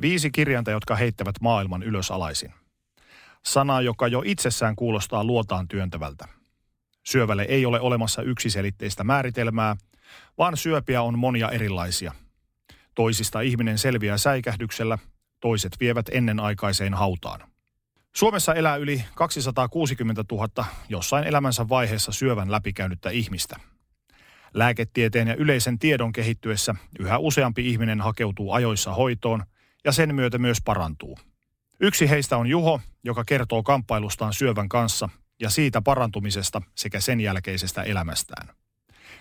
Viisi kirjainta, jotka heittävät maailman ylösalaisin. Sana, joka jo itsessään kuulostaa luotaan työntävältä. Syövälle ei ole olemassa yksiselitteistä määritelmää, vaan syöpiä on monia erilaisia. Toisista ihminen selviää säikähdyksellä, toiset vievät ennenaikaiseen hautaan. Suomessa elää yli 260 000 jossain elämänsä vaiheessa syövän läpikäynyttä ihmistä – Lääketieteen ja yleisen tiedon kehittyessä yhä useampi ihminen hakeutuu ajoissa hoitoon ja sen myötä myös parantuu. Yksi heistä on Juho, joka kertoo kamppailustaan syövän kanssa ja siitä parantumisesta sekä sen jälkeisestä elämästään.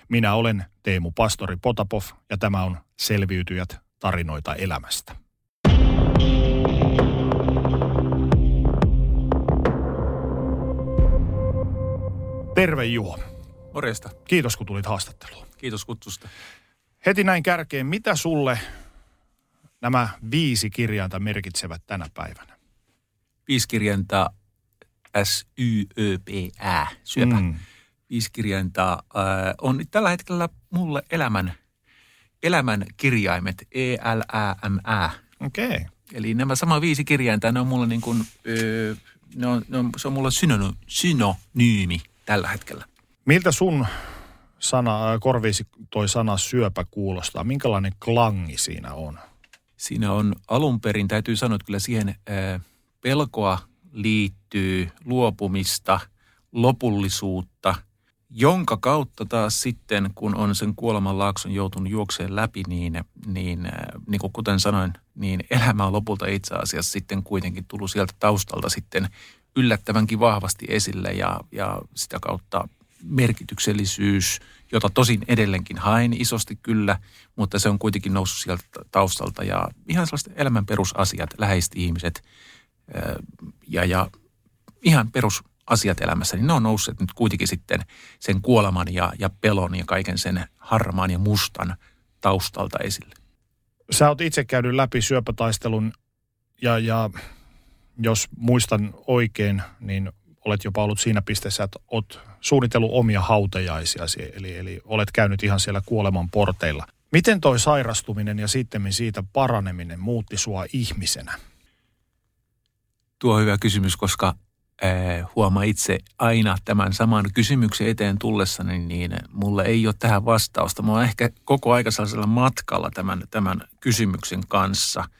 Minä olen Teemu Pastori Potapov ja tämä on Selviytyjät tarinoita elämästä. Terve Juho. Morjesta. Kiitos kun tulit haastatteluun. Kiitos kutsusta. Heti näin kärkeen, mitä sulle nämä viisi kirjainta merkitsevät tänä päivänä? Viisi kirjainta S-Y-Ö-P-Ä, syöpä. Mm. Viisi kirjainta äh, on tällä hetkellä mulle elämän, elämän kirjaimet, E-L-Ä-M-Ä. Okei. Okay. Eli nämä sama viisi kirjainta, ne on mulle niin kuin, öö, ne on, ne on, se on mulle synonyymi tällä hetkellä. Miltä sun sana, korviisi toi sana syöpä kuulostaa? Minkälainen klangi siinä on? Siinä on alun perin, täytyy sanoa, että kyllä siihen pelkoa liittyy luopumista, lopullisuutta, jonka kautta taas sitten, kun on sen kuoleman laakson joutunut juokseen läpi, niin, niin, niin kuin kuten sanoin, niin elämä on lopulta itse asiassa sitten kuitenkin tullut sieltä taustalta sitten yllättävänkin vahvasti esille ja, ja sitä kautta merkityksellisyys, jota tosin edelleenkin hain isosti kyllä, mutta se on kuitenkin noussut sieltä taustalta ja ihan sellaiset elämän perusasiat, läheiset ihmiset ja, ja ihan perusasiat elämässä, niin ne on nousseet nyt kuitenkin sitten sen kuoleman ja, ja pelon ja kaiken sen harmaan ja mustan taustalta esille. Sä oot itse käynyt läpi syöpätaistelun ja, ja jos muistan oikein, niin olet jopa ollut siinä pisteessä, että olet suunnitellut omia hautajaisiasi, eli, eli olet käynyt ihan siellä kuoleman porteilla. Miten toi sairastuminen ja sitten siitä paraneminen muutti sua ihmisenä? Tuo on hyvä kysymys, koska äh, huomaa itse aina tämän saman kysymyksen eteen tullessani, niin mulle ei ole tähän vastausta. Mä oon ehkä koko aika sellaisella matkalla tämän, tämän kysymyksen kanssa –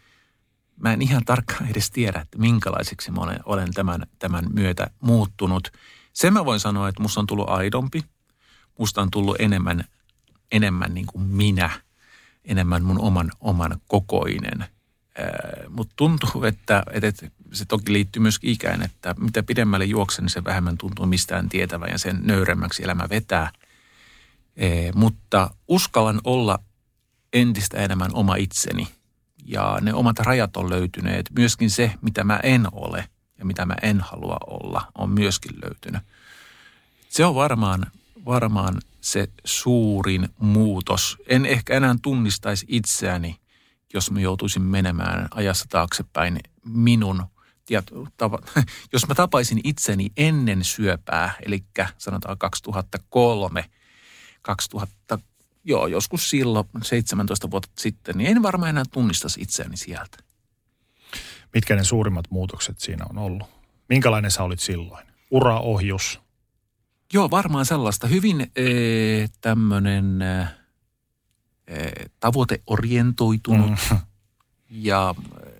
mä en ihan tarkkaan edes tiedä, että minkälaiseksi mä olen, olen tämän, tämän myötä muuttunut. Sen mä voin sanoa, että musta on tullut aidompi, musta on tullut enemmän, enemmän niin kuin minä, enemmän mun oman, oman kokoinen. Mutta tuntuu, että, että se toki liittyy myös ikään, että mitä pidemmälle juoksen, niin se vähemmän tuntuu mistään tietävän ja sen nöyremmäksi elämä vetää. Ee, mutta uskallan olla entistä enemmän oma itseni – ja ne omat rajat on löytyneet. Myöskin se, mitä mä en ole ja mitä mä en halua olla, on myöskin löytynyt. Se on varmaan, varmaan se suurin muutos. En ehkä enää tunnistaisi itseäni, jos mä joutuisin menemään ajassa taaksepäin minun ja tava, jos mä tapaisin itseni ennen syöpää, eli sanotaan 2003, 2000, joo, joskus silloin 17 vuotta sitten, niin en varmaan enää tunnistaisi itseäni sieltä. Mitkä ne suurimmat muutokset siinä on ollut? Minkälainen sä olit silloin? Uraohjus? Joo, varmaan sellaista. Hyvin e, tämmöinen e, tavoiteorientoitunut. Mm. Ja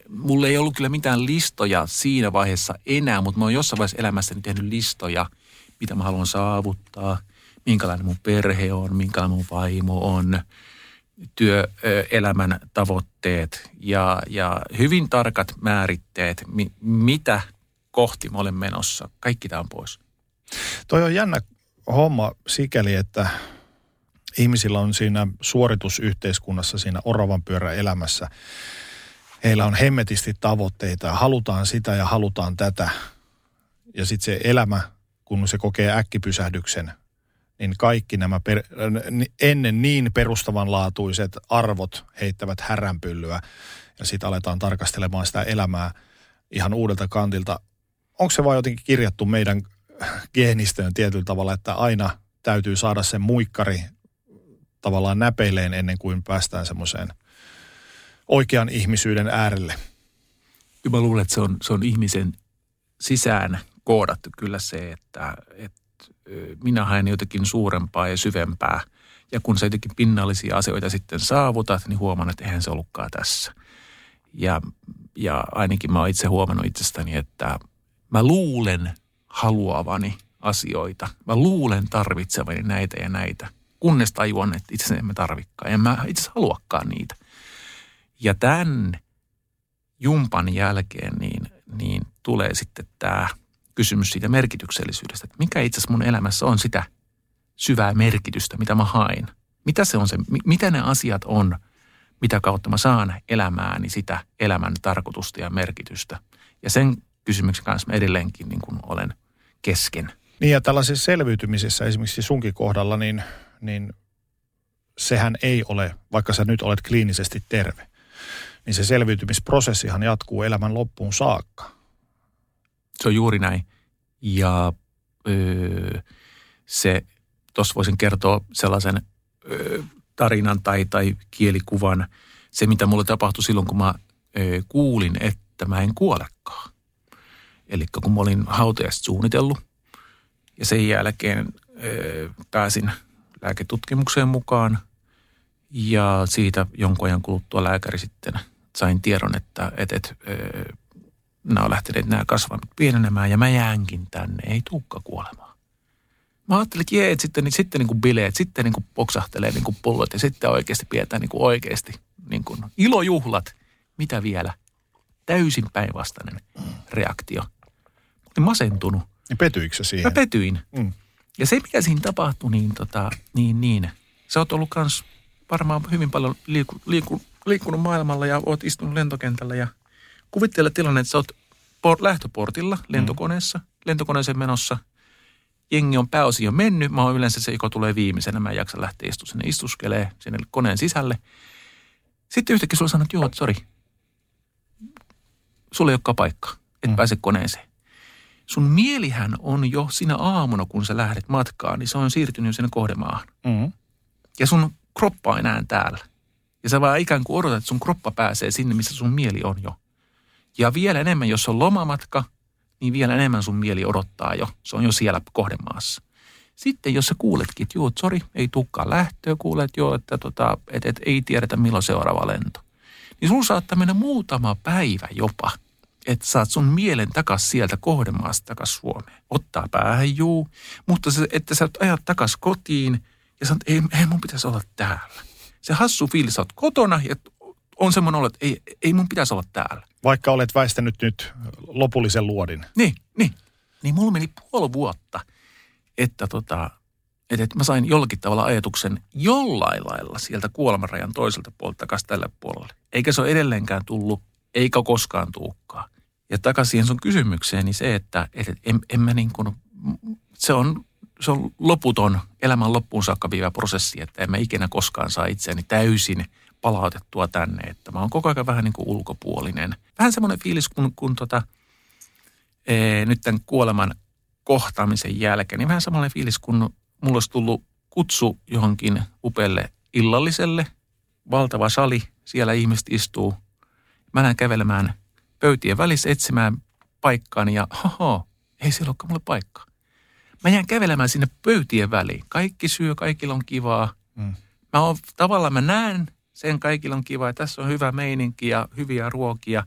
mulla ei ollut kyllä mitään listoja siinä vaiheessa enää, mutta mä oon jossain vaiheessa elämässäni tehnyt listoja, mitä mä haluan saavuttaa – minkälainen mun perhe on, minkälainen mun vaimo on, työelämän tavoitteet ja, ja hyvin tarkat määritteet, mi, mitä kohti mä olen menossa. Kaikki tämä on pois. Toi on jännä homma sikäli, että ihmisillä on siinä suoritusyhteiskunnassa, siinä oravan elämässä heillä on hemmetisti tavoitteita ja halutaan sitä ja halutaan tätä. Ja sitten se elämä, kun se kokee äkkipysähdyksen, niin kaikki nämä per, ennen niin perustavanlaatuiset arvot heittävät häränpyllyä. Ja sitten aletaan tarkastelemaan sitä elämää ihan uudelta kantilta. Onko se vain jotenkin kirjattu meidän geenistöön tietyllä tavalla, että aina täytyy saada sen muikkari tavallaan näpeileen ennen kuin päästään semmoiseen oikean ihmisyyden äärelle. Kyllä mä luulen, että se on, se on ihmisen sisään koodattu kyllä se, että, että minä haen jotakin suurempaa ja syvempää. Ja kun sä jotenkin pinnallisia asioita sitten saavutat, niin huomaan, että eihän se ollutkaan tässä. Ja, ja ainakin mä oon itse huomannut itsestäni, että mä luulen haluavani asioita. Mä luulen tarvitsevani näitä ja näitä, kunnes tajuan, että itse emme tarvikkaan. Ja mä itse haluakaan niitä. Ja tämän jumpan jälkeen niin, niin tulee sitten tämä kysymys siitä merkityksellisyydestä. Että mikä itse asiassa mun elämässä on sitä syvää merkitystä, mitä mä hain. Mitä se on se, mitä ne asiat on, mitä kautta mä saan elämääni sitä elämän tarkoitusta ja merkitystä. Ja sen kysymyksen kanssa mä edelleenkin niin kuin olen kesken. Niin ja tällaisessa selviytymisessä esimerkiksi sunkin kohdalla, niin, niin sehän ei ole, vaikka sä nyt olet kliinisesti terve, niin se selviytymisprosessihan jatkuu elämän loppuun saakka. Se on juuri näin. Ja öö, se, tuossa voisin kertoa sellaisen öö, tarinan tai, tai kielikuvan, se mitä mulle tapahtui silloin, kun mä öö, kuulin, että mä en kuolekaan. Eli kun mä olin hautajasta suunnitellut ja sen jälkeen öö, pääsin lääketutkimukseen mukaan ja siitä jonkun ajan kuluttua lääkäri sitten sain tiedon, että et, et, öö, nämä on lähteneet nämä kasvamat pienenemään ja mä jäänkin tänne, ei tuukka kuolemaan. Mä ajattelin, että jee, että sitten, niin, sitten niin kuin bileet, sitten niin kuin poksahtelee niin kuin pullot ja sitten oikeasti pidetään niin kuin oikeasti niin kuin ilojuhlat. Mitä vielä? Täysin päinvastainen reaktio. Mä olin masentunut. Ja petyikö siihen? Mä petyin. Mm. Ja se, mikä siinä tapahtui, niin, tota, niin, niin. Sä oot ollut kans varmaan hyvin paljon liiku, liiku, liikkunut maailmalla ja oot istunut lentokentällä ja kuvittele tilanne, että sä oot por- lähtöportilla lentokoneessa, mm. lentokoneeseen menossa. Jengi on pääosin jo mennyt. Mä oon yleensä se, joka tulee viimeisenä. Mä en jaksa lähteä istumaan sinne istuskelee sinne koneen sisälle. Sitten yhtäkkiä sulla sanoo, että joo, sori. Sulla ei olekaan paikka. Et mm. pääse koneeseen. Sun mielihän on jo sinä aamuna, kun sä lähdet matkaan, niin se on siirtynyt sinne kohdemaahan. Mm. Ja sun kroppa on enää täällä. Ja sä vaan ikään kuin odotat, että sun kroppa pääsee sinne, missä sun mieli on jo. Ja vielä enemmän, jos on lomamatka, niin vielä enemmän sun mieli odottaa jo. Se on jo siellä kohdemaassa. Sitten jos sä kuuletkin, että joo, sori, ei tukkaa lähtöä, kuulet jo, että tota, et, et, ei tiedetä milloin seuraava lento. Niin sun saattaa mennä muutama päivä jopa, että saat sun mielen takas sieltä kohdemaasta takas Suomeen. Ottaa päähän, juu, mutta se, että sä ajat takas kotiin ja sanot, ei, ei mun pitäisi olla täällä. Se hassu fiilis, sä oot kotona ja on semmoinen olo, että ei, ei mun pitäisi olla täällä. Vaikka olet väistänyt nyt lopullisen luodin. Niin, niin. Niin mulla meni puoli vuotta, että tota, että, että mä sain jollakin tavalla ajatuksen jollain lailla sieltä kuolemanrajan toiselta puolelta takaisin tälle puolelle. Eikä se ole edelleenkään tullut, eikä koskaan tuukkaa. Ja takaisin siihen sun kysymykseen, niin se, että, että en, en mä niin kuin, se on, se on loputon elämän loppuun saakka viivä prosessi, että en mä ikinä koskaan saa itseäni täysin – palautettua tänne, että mä oon koko ajan vähän niin kuin ulkopuolinen. Vähän semmoinen fiilis, kun, kun tota, ee, nyt tämän kuoleman kohtaamisen jälkeen, niin vähän samanlainen fiilis, kun mulla olisi tullut kutsu johonkin upealle illalliselle, valtava sali, siellä ihmiset istuu. Mä lähden kävelemään pöytien välissä etsimään paikkaani ja hoho, ei siellä olekaan mulle paikkaa. Mä jään kävelemään sinne pöytien väliin. Kaikki syö, kaikilla on kivaa. Mm. Mä oon, tavallaan mä näen sen kaikilla on kiva ja tässä on hyvä meininki ja hyviä ruokia,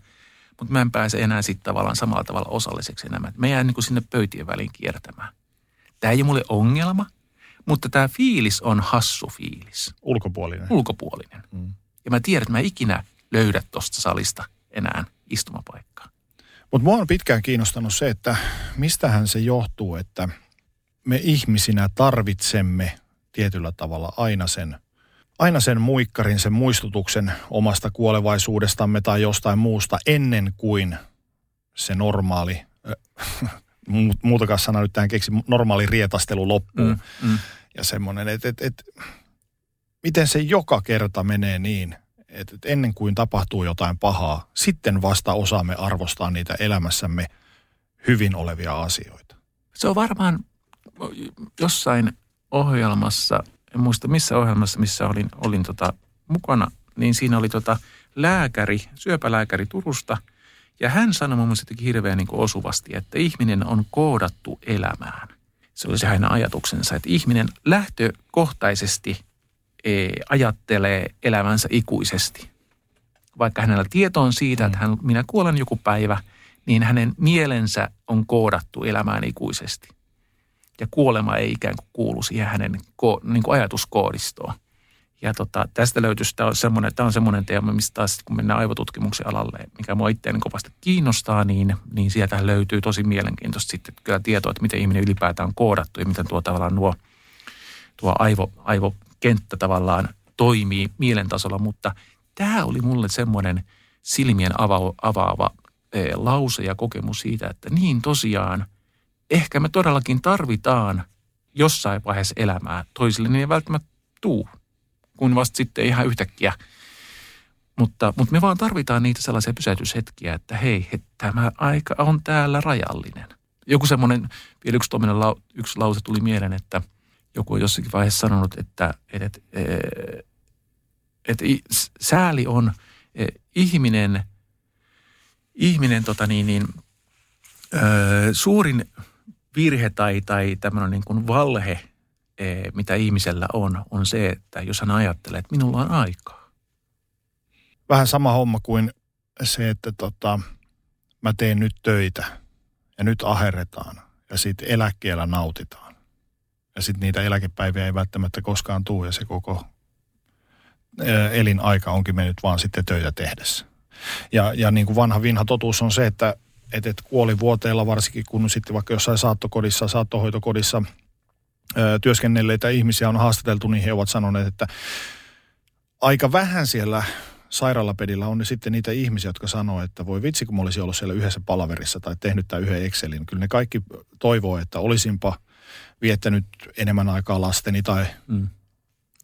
mutta mä en pääse enää sitten tavallaan samalla tavalla osalliseksi enää. Mä jään niin kuin sinne pöytien väliin kiertämään. Tämä ei ole mulle ongelma, mutta tämä fiilis on hassu fiilis. Ulkopuolinen. Ulkopuolinen. Mm. Ja mä tiedän, että mä ikinä löydä tuosta salista enää istumapaikkaa. Mutta mua on pitkään kiinnostanut se, että mistähän se johtuu, että me ihmisinä tarvitsemme tietyllä tavalla aina sen – aina sen muikkarin, sen muistutuksen omasta kuolevaisuudestamme tai jostain muusta ennen kuin se normaali, äh, muutakaan sana nyt tähän keksi, normaali rietastelu loppuu. Mm, mm. Ja semmoinen, että et, et, miten se joka kerta menee niin, että et ennen kuin tapahtuu jotain pahaa, sitten vasta osaamme arvostaa niitä elämässämme hyvin olevia asioita. Se on varmaan jossain ohjelmassa, muista missä ohjelmassa, missä olin, olin tota mukana, niin siinä oli tota lääkäri, syöpälääkäri Turusta, ja hän sanoi mun mielestä hirveän niin osuvasti, että ihminen on koodattu elämään. Se oli se hänen ajatuksensa, että ihminen lähtökohtaisesti e, ajattelee elämänsä ikuisesti. Vaikka hänellä tieto on siitä, että hän, minä kuolen joku päivä, niin hänen mielensä on koodattu elämään ikuisesti ja kuolema ei ikään kuin kuulu siihen hänen ko, niin kuin ajatuskoodistoon. Ja tota, tästä löytyisi, tämä on semmoinen, tämä on semmoinen teema, mistä taas kun mennään aivotutkimuksen alalle, mikä mua itseäni kovasti kiinnostaa, niin, niin sieltä löytyy tosi mielenkiintoista sitten kyllä tietoa, että miten ihminen ylipäätään on koodattu ja miten tuo tavallaan nuo, tuo aivo, aivokenttä tavallaan toimii mielentasolla. Mutta tämä oli mulle semmoinen silmien avaava, avaava e, lause ja kokemus siitä, että niin tosiaan – ehkä me todellakin tarvitaan jossain vaiheessa elämää toisille, niin ei välttämättä tuu, kun vasta sitten ihan yhtäkkiä. Mutta, mutta me vaan tarvitaan niitä sellaisia pysäytyshetkiä, että hei, he, tämä aika on täällä rajallinen. Joku semmoinen, vielä yksi, lau, yksi lause tuli mieleen, että joku on jossakin vaiheessa sanonut, että, että, että, että sääli on e, ihminen, ihminen tota niin, niin, suurin virhe tai, tai tämmöinen niin kuin valhe, e, mitä ihmisellä on, on se, että jos hän ajattelee, että minulla on aikaa. Vähän sama homma kuin se, että tota, mä teen nyt töitä ja nyt aherretaan ja sitten eläkkeellä nautitaan. Ja sitten niitä eläkepäiviä ei välttämättä koskaan tule ja se koko elinaika onkin mennyt vaan sitten töitä tehdessä. Ja, ja niin kuin vanha vinha totuus on se, että et, et kuolivuoteella varsinkin, kun sitten vaikka jossain saattokodissa, saattohoitokodissa ö, työskennelleitä ihmisiä on haastateltu, niin he ovat sanoneet, että aika vähän siellä sairaalapedillä on sitten niitä ihmisiä, jotka sanoo, että voi vitsi, kun mä olisin ollut siellä yhdessä palaverissa tai tehnyt tämän yhden Excelin. Kyllä ne kaikki toivoo, että olisinpa viettänyt enemmän aikaa lasteni tai mm.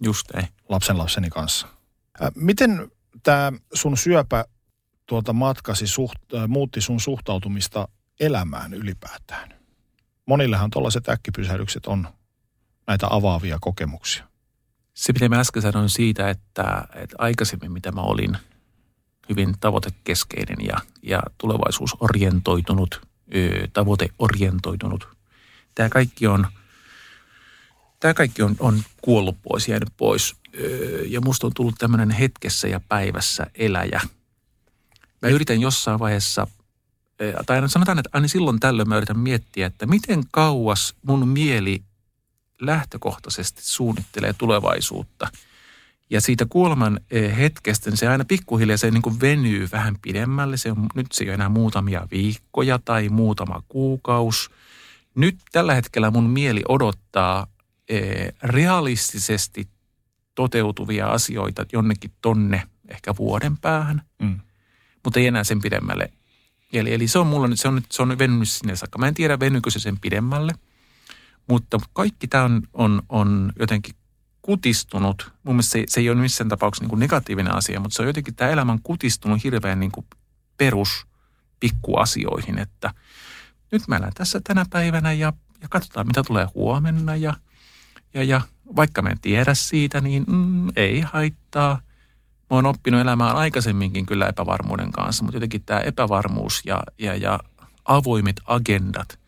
Just ei. lapsenlapseni kanssa. Miten tämä sun syöpä tuota matkasi suht, äh, muutti sun suhtautumista elämään ylipäätään? Monillehan tuollaiset äkkipysähdykset on näitä avaavia kokemuksia. Se, mitä mä äsken sanoin siitä, että, että aikaisemmin mitä mä olin hyvin tavoitekeskeinen ja, ja tulevaisuusorientoitunut, tavoiteorientoitunut. Tämä kaikki on, tämä kaikki on, on kuollut pois, jäänyt pois. Ja musta on tullut tämmöinen hetkessä ja päivässä eläjä – Mä yritän jossain vaiheessa, eh, tai sanotaan, että aina silloin tällöin mä yritän miettiä, että miten kauas mun mieli lähtökohtaisesti suunnittelee tulevaisuutta. Ja siitä kuoleman eh, hetkestä niin se aina pikkuhiljaa se niin kuin venyy vähän pidemmälle. Se on, nyt se ei ole enää muutamia viikkoja tai muutama kuukaus. Nyt tällä hetkellä mun mieli odottaa eh, realistisesti toteutuvia asioita jonnekin tonne ehkä vuoden päähän. Mm mutta ei enää sen pidemmälle. Eli, eli se on mulla nyt, se on, nyt, se on venynyt sinne saakka. Mä en tiedä, venykö se sen pidemmälle, mutta kaikki tämä on, on, on jotenkin kutistunut. Mun mielestä se, se ei ole missään tapauksessa niin kuin negatiivinen asia, mutta se on jotenkin tämä elämän kutistunut hirveän niin kuin perus pikkuasioihin, että nyt mä elän tässä tänä päivänä ja, ja katsotaan, mitä tulee huomenna ja, ja, ja vaikka mä en tiedä siitä, niin mm, ei haittaa mä oon oppinut elämään aikaisemminkin kyllä epävarmuuden kanssa, mutta jotenkin tämä epävarmuus ja, ja, ja avoimet agendat,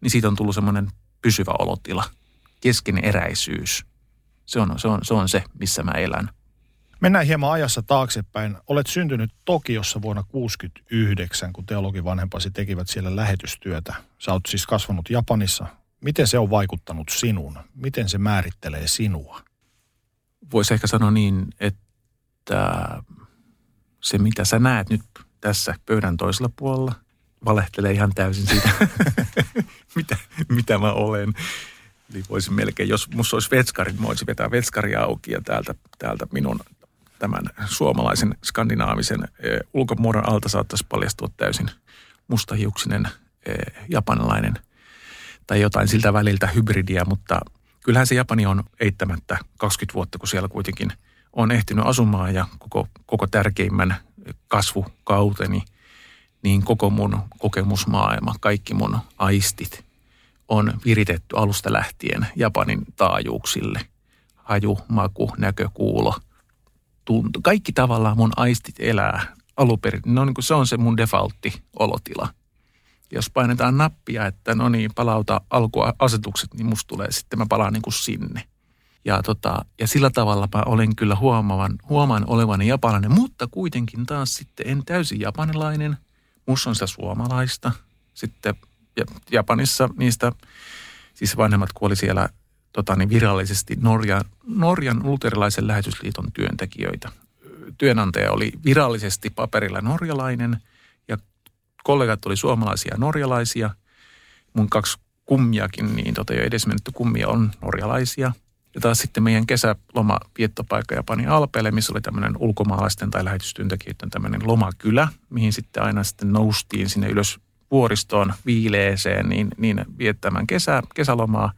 niin siitä on tullut semmoinen pysyvä olotila, keskeneräisyys. Se on, se, on, se on se, missä mä elän. Mennään hieman ajassa taaksepäin. Olet syntynyt Tokiossa vuonna 1969, kun teologin vanhempasi tekivät siellä lähetystyötä. Sä oot siis kasvanut Japanissa. Miten se on vaikuttanut sinuun? Miten se määrittelee sinua? Voisi ehkä sanoa niin, että että se, mitä sä näet nyt tässä pöydän toisella puolella, valehtelee ihan täysin siitä, mitä, mitä mä olen. Eli voisin melkein, jos musta olisi vetskari, niin voisin vetää vetskari auki ja täältä, täältä minun tämän suomalaisen skandinaavisen e, ulkomuodon alta saattaisi paljastua täysin mustahiuksinen e, japanilainen tai jotain siltä väliltä hybridiä, mutta kyllähän se Japani on eittämättä 20 vuotta, kun siellä kuitenkin on ehtinyt asumaan ja koko, koko tärkeimmän kasvukauteni, niin koko mun kokemusmaailma, kaikki mun aistit on viritetty alusta lähtien Japanin taajuuksille. Haju, maku, näkö, kuulo, tuntu. Kaikki tavallaan mun aistit elää aluperin. No niin kuin se on se mun defaultti olotila. Jos painetaan nappia, että no niin, palauta alkuasetukset, niin musta tulee sitten, mä palaan niin kuin sinne. Ja, tota, ja sillä tavalla mä olen kyllä huomaavan, huomaan olevani japanilainen, mutta kuitenkin taas sitten en täysin japanilainen. Musta on sitä suomalaista. Sitten Japanissa niistä, siis vanhemmat kuoli siellä tota, niin virallisesti Norjan, Norjan luterilaisen lähetysliiton työntekijöitä. Työnantaja oli virallisesti paperilla norjalainen ja kollegat oli suomalaisia ja norjalaisia. Mun kaksi kummiakin, niin tota, jo edesmennytty kummia on norjalaisia. Ja taas sitten meidän kesäloma viettopaikka Japani Alpeelle, missä oli tämmöinen ulkomaalaisten tai lähetystyöntekijöiden tämmöinen lomakylä, mihin sitten aina sitten noustiin sinne ylös vuoristoon viileeseen, niin, niin viettämään kesä, kesälomaa.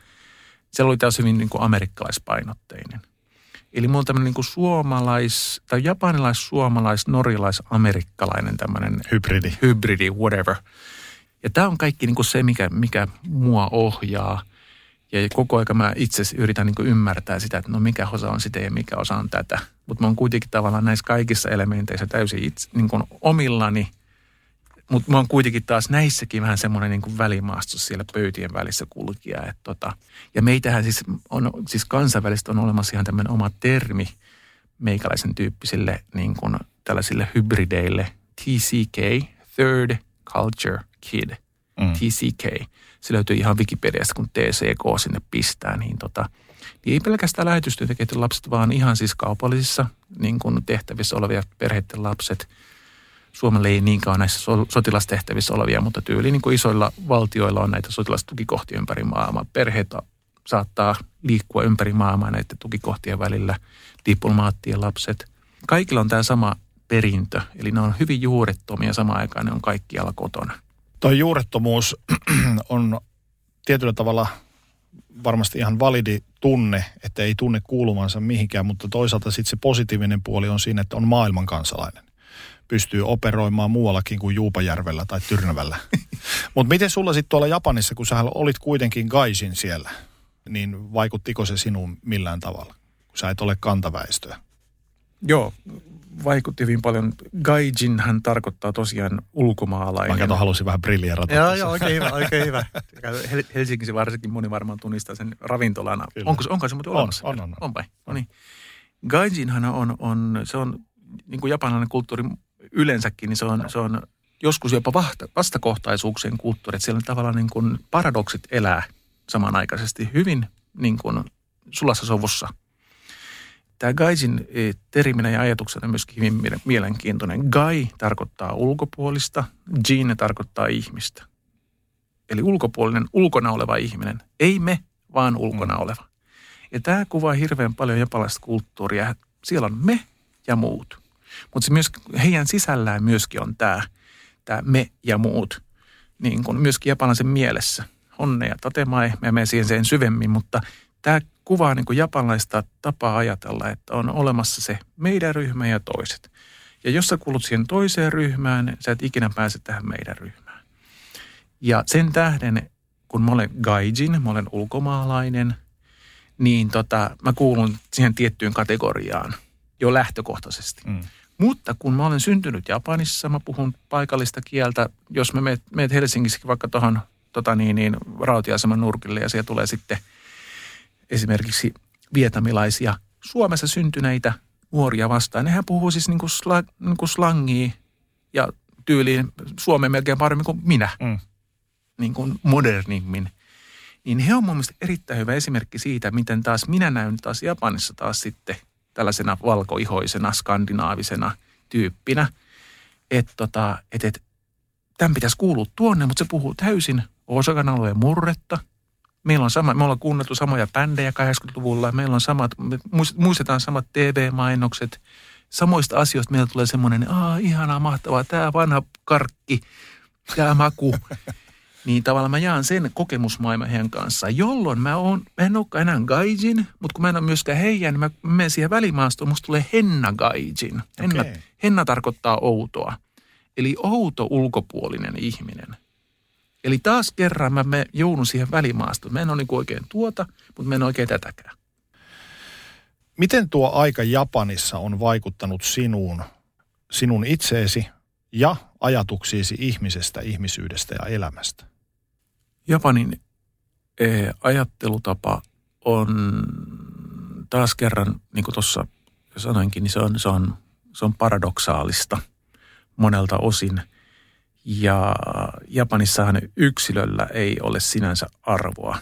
Se oli taas hyvin niin kuin amerikkalaispainotteinen. Eli mulla on tämmöinen niin kuin suomalais, tai japanilais, suomalais, norjalais, amerikkalainen tämmöinen hybridi. hybridi, whatever. Ja tämä on kaikki niin kuin se, mikä, mikä mua ohjaa. Ja koko ajan mä itse yritän niin ymmärtää sitä, että no mikä osa on sitä ja mikä osa on tätä. Mutta mä oon kuitenkin tavallaan näissä kaikissa elementeissä täysin itse, niin kuin omillani – mutta mä oon kuitenkin taas näissäkin vähän semmoinen niin välimaastus siellä pöytien välissä kulkija. Et tota, ja meitähän siis on, siis kansainvälisesti on olemassa ihan tämmöinen oma termi meikäläisen tyyppisille niin kuin tällaisille hybrideille. TCK, Third Culture Kid. Mm. TCK. Se löytyy ihan Wikipediasta, kun TCK sinne pistää, niin tota, niin ei pelkästään lähetystyöntekijöiden lapset, vaan ihan siis kaupallisissa niin kuin tehtävissä olevia perheiden lapset – Suomelle ei niinkään näissä sotilastehtävissä olevia, mutta tyyli niin kuin isoilla valtioilla on näitä sotilastukikohtia ympäri maailmaa. Perheet saattaa liikkua ympäri maailmaa näiden tukikohtien välillä, diplomaattien lapset. Kaikilla on tämä sama perintö, eli ne on hyvin juurettomia samaan aikaan ne on kaikkialla kotona. Tuo juurettomuus on tietyllä tavalla varmasti ihan validi tunne, että ei tunne kuulumansa mihinkään, mutta toisaalta sitten se positiivinen puoli on siinä, että on maailman kansalainen pystyy operoimaan muuallakin kuin Juupajärvellä tai Tyrnävällä. Mutta miten sulla sitten tuolla Japanissa, kun sä olit kuitenkin Gaisin siellä, niin vaikuttiko se sinuun millään tavalla, kun sä et ole kantaväestöä? Joo, vaikutti hyvin paljon. Gaijin hän tarkoittaa tosiaan ulkomaalainen. Mä kato, halusin vähän briljerata. Joo, joo, oikein hyvä, oikein hyvä. Helsingissä varsinkin moni varmaan tunnistaa sen ravintolana. Kyllä. Onko, onko se muuten olemassa? On, on, on. Onpa, no niin. Gaijinhan on, on, se on niin kuin japanilainen kulttuuri yleensäkin, niin se on, se on joskus jopa vastakohtaisuuksien kulttuuri, että siellä tavallaan niin kuin paradoksit elää samanaikaisesti hyvin niin kuin sulassa sovussa. Tämä gaijin e, terminä ja ajatuksena on myöskin hyvin mielenkiintoinen. Gai tarkoittaa ulkopuolista, jin tarkoittaa ihmistä. Eli ulkopuolinen, ulkona oleva ihminen. Ei me, vaan ulkona mm. oleva. Ja tämä kuvaa hirveän paljon japalaista kulttuuria. Siellä on me ja muut. Mutta se myös, heidän sisällään myöskin on tämä, tämä me ja muut, niin kuin myöskin japanilaisen mielessä. Honne ja tatemae, mä menen siihen sen syvemmin, mutta tämä kuvaa niin kuin japanilaista tapaa ajatella, että on olemassa se meidän ryhmä ja toiset. Ja jos sä kuulut siihen toiseen ryhmään, sä et ikinä pääse tähän meidän ryhmään. Ja sen tähden, kun mä olen gaijin, mä olen ulkomaalainen, niin tota, mä kuulun siihen tiettyyn kategoriaan jo lähtökohtaisesti. Mm. Mutta kun mä olen syntynyt Japanissa, mä puhun paikallista kieltä. Jos me meet, meet Helsingissäkin vaikka tuohon tota niin, niin, rautiaseman nurkille ja siellä tulee sitten esimerkiksi vietamilaisia Suomessa syntyneitä nuoria vastaan. Nehän puhuu siis niin kuin, sla, niin kuin slangia ja tyyliin Suomen melkein paremmin kuin minä, mm. niin kuin modernimmin. Niin he on mun mielestä erittäin hyvä esimerkki siitä, miten taas minä näyn taas Japanissa taas sitten – tällaisena valkoihoisena, skandinaavisena tyyppinä, että tota, et, et, tämän pitäisi kuulua tuonne, mutta se puhuu täysin Osakan alueen murretta, Meillä on sama, me ollaan kuunneltu samoja bändejä 80-luvulla, meillä on samat, me muistetaan samat TV-mainokset. Samoista asioista meillä tulee semmoinen, aa ihanaa, mahtavaa, tämä vanha karkki, tämä maku. niin tavallaan mä jaan sen kokemusmaailman heidän kanssa, jolloin mä, oon, mä en olekaan enää gaijin, mutta kun mä en ole myöskään heidän, niin mä menen siihen välimaastoon, musta tulee henna gaijin. Henna, okay. henna tarkoittaa outoa. Eli outo ulkopuolinen ihminen. Eli taas kerran mä me joudun siihen välimaastoon. Mä en ole niin oikein tuota, mutta mä en oikein tätäkään. Miten tuo aika Japanissa on vaikuttanut sinuun, sinun itseesi ja ajatuksiisi ihmisestä, ihmisyydestä ja elämästä? Japanin e, ajattelutapa on taas kerran, niin kuin tuossa sanoinkin, niin se on, se on, se on paradoksaalista monelta osin. Ja Japanissahan yksilöllä ei ole sinänsä arvoa.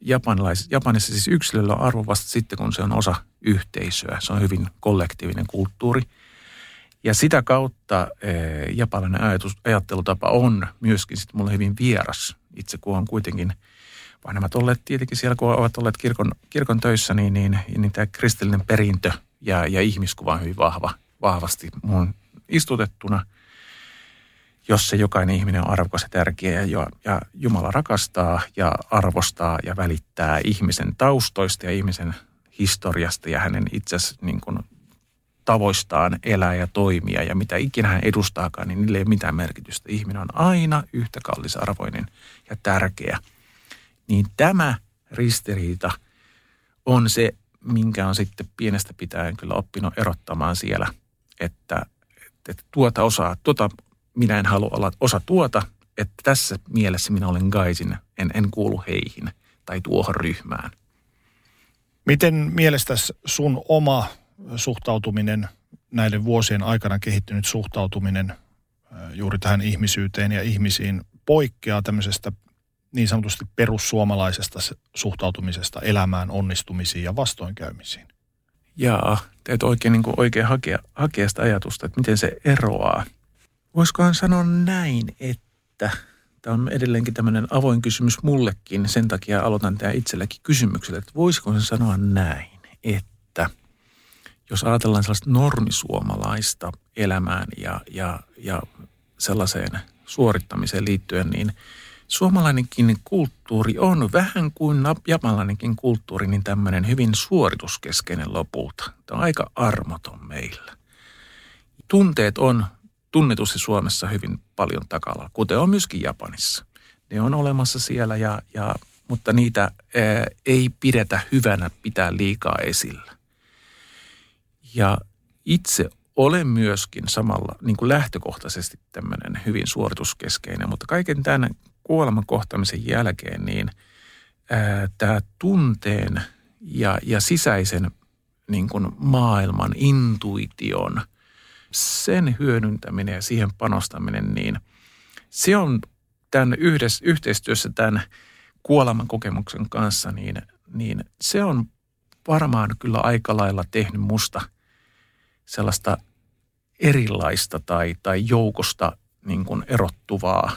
Japanilais, Japanissa siis yksilöllä on arvo vasta sitten, kun se on osa yhteisöä. Se on hyvin kollektiivinen kulttuuri. Ja sitä kautta eh, japanilainen ajatus, ajattelutapa on myöskin sitten mulle hyvin vieras. Itse kun on kuitenkin vanhemmat olleet tietenkin siellä, kun ovat olleet kirkon, kirkon töissä, niin, niin, niin tämä kristillinen perintö ja, ja ihmiskuva on hyvin vahva, vahvasti mun istutettuna – jossa jokainen ihminen on arvokas ja tärkeä ja, ja Jumala rakastaa ja arvostaa ja välittää ihmisen taustoista ja ihmisen historiasta ja hänen itse niin kuin tavoistaan elää ja toimia ja mitä ikinä hän edustaakaan, niin niille ei ole mitään merkitystä. Ihminen on aina yhtä kallisarvoinen ja tärkeä. Niin tämä ristiriita on se, minkä on sitten pienestä pitäen kyllä oppinut erottamaan siellä, että, että tuota osaa, tuota minä en halua olla osa tuota, että tässä mielessä minä olen gaisin, en, en kuulu heihin tai tuohon ryhmään. Miten mielestäsi sun oma suhtautuminen, näiden vuosien aikana kehittynyt suhtautuminen juuri tähän ihmisyyteen ja ihmisiin poikkeaa tämmöisestä niin sanotusti perussuomalaisesta suhtautumisesta elämään, onnistumisiin ja vastoinkäymisiin? Jaa, täytyy oikein, niin oikein hakea, hakea sitä ajatusta, että miten se eroaa – Voisikohan sanoa näin, että tämä on edelleenkin tämmöinen avoin kysymys mullekin. Sen takia aloitan tämä itselläkin kysymyksellä, että voisiko se sanoa näin, että jos ajatellaan sellaista normisuomalaista elämään ja, ja, ja sellaiseen suorittamiseen liittyen, niin suomalainenkin kulttuuri on vähän kuin japanilainenkin kulttuuri, niin tämmöinen hyvin suorituskeskeinen lopulta. Tämä on aika armoton meillä. Tunteet on tunnetusti Suomessa hyvin paljon takalla, kuten on myöskin Japanissa. Ne on olemassa siellä, ja, ja, mutta niitä ää, ei pidetä hyvänä pitää liikaa esillä. Ja itse olen myöskin samalla niin kuin lähtökohtaisesti tämmöinen hyvin suorituskeskeinen, mutta kaiken tämän kuoleman kohtaamisen jälkeen niin tämä tunteen ja, ja sisäisen niin kuin maailman intuition – sen hyödyntäminen ja siihen panostaminen, niin se on tämän yhdessä, yhteistyössä tämän kuoleman kokemuksen kanssa, niin, niin se on varmaan kyllä aika lailla tehnyt musta sellaista erilaista tai, tai joukosta niin kuin erottuvaa,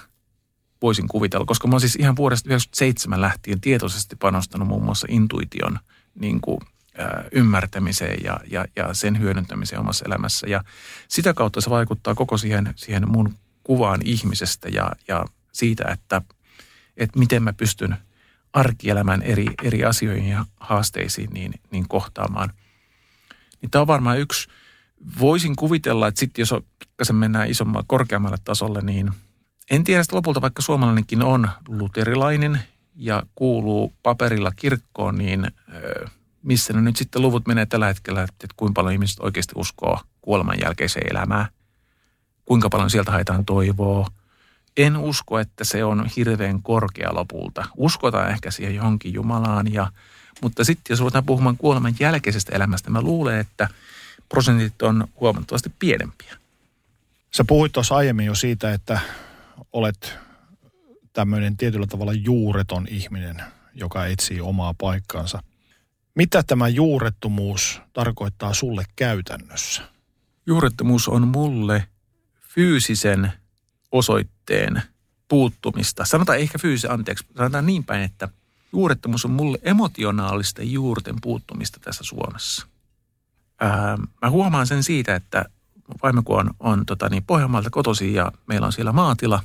voisin kuvitella, koska mä oon siis ihan vuodesta 1997 lähtien tietoisesti panostanut muun muassa intuition niin kuin ymmärtämiseen ja, ja, ja sen hyödyntämiseen omassa elämässä. Ja sitä kautta se vaikuttaa koko siihen, siihen mun kuvaan ihmisestä ja, ja siitä, että, että miten mä pystyn arkielämän eri, eri asioihin ja haasteisiin niin, niin kohtaamaan. Niin tämä on varmaan yksi, voisin kuvitella, että sitten jos pikkasen mennään isommalle, korkeammalle tasolle, niin en tiedä, että lopulta vaikka suomalainenkin on luterilainen ja kuuluu paperilla kirkkoon, niin – missä ne nyt sitten luvut menee tällä hetkellä, että kuinka paljon ihmiset oikeasti uskoo kuoleman jälkeiseen elämään, kuinka paljon sieltä haetaan toivoa. En usko, että se on hirveän korkea lopulta. Uskotaan ehkä siihen johonkin Jumalaan, ja, mutta sitten jos ruvetaan puhumaan kuoleman jälkeisestä elämästä, mä luulen, että prosentit on huomattavasti pienempiä. Sä puhuit tuossa aiemmin jo siitä, että olet tämmöinen tietyllä tavalla juureton ihminen, joka etsii omaa paikkaansa. Mitä tämä juurettomuus tarkoittaa sulle käytännössä? Juurettomuus on mulle fyysisen osoitteen puuttumista. Sanotaan ehkä fyysisen, anteeksi, sanotaan niin päin, että juurettomuus on mulle emotionaalisten juurten puuttumista tässä Suomessa. Ää, mä huomaan sen siitä, että vaimo kun on, on tota niin, Pohjanmaalta kotosi ja meillä on siellä maatila,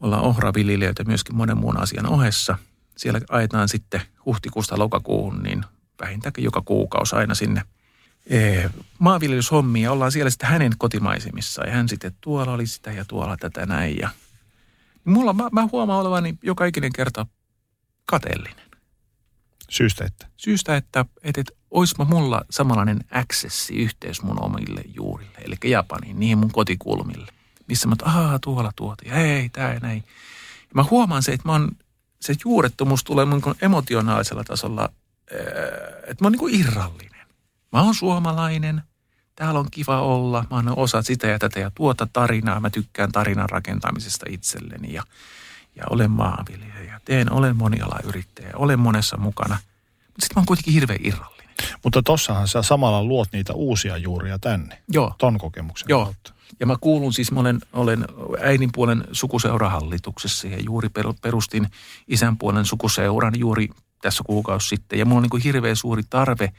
ollaan ohraviljelijöitä myöskin monen muun asian ohessa. Siellä ajetaan sitten huhtikuusta lokakuuhun, niin vähintäänkin joka kuukausi aina sinne ee, maanviljelyshommia. Ollaan siellä sitten hänen kotimaisemissa ja hän sitten tuolla oli sitä ja tuolla tätä näin. Ja mulla, mä, mä huomaan olevani joka ikinen kerta kateellinen. Syystä että. Syystä, että, että, että oispa mulla samanlainen accessi, yhteys mun omille juurille, eli Japaniin, niihin mun kotikulmille. Missä mä oon, tuolla ja hei, tää ja näin. Ja mä huomaan se, että mä oon, se juurettomuus tulee mun emotionaalisella tasolla, että mä oon niin kuin irrallinen. Mä oon suomalainen, täällä on kiva olla, mä oon osa sitä ja tätä ja tuota tarinaa, mä tykkään tarinan rakentamisesta itselleni ja, ja olen maanviljelijä, teen, olen monialayrittäjä, olen monessa mukana. Mutta sitten mä oon kuitenkin hirveän irrallinen. Mutta tossahan sä samalla luot niitä uusia juuria tänne. Joo. Ton kokemuksen Joo. kautta. Ja mä kuulun siis, mä olen, olen äidin puolen sukuseurahallituksessa ja juuri per- perustin isän puolen sukuseuran juuri tässä kuukausi sitten. Ja mulla on niin kuin hirveän suuri tarve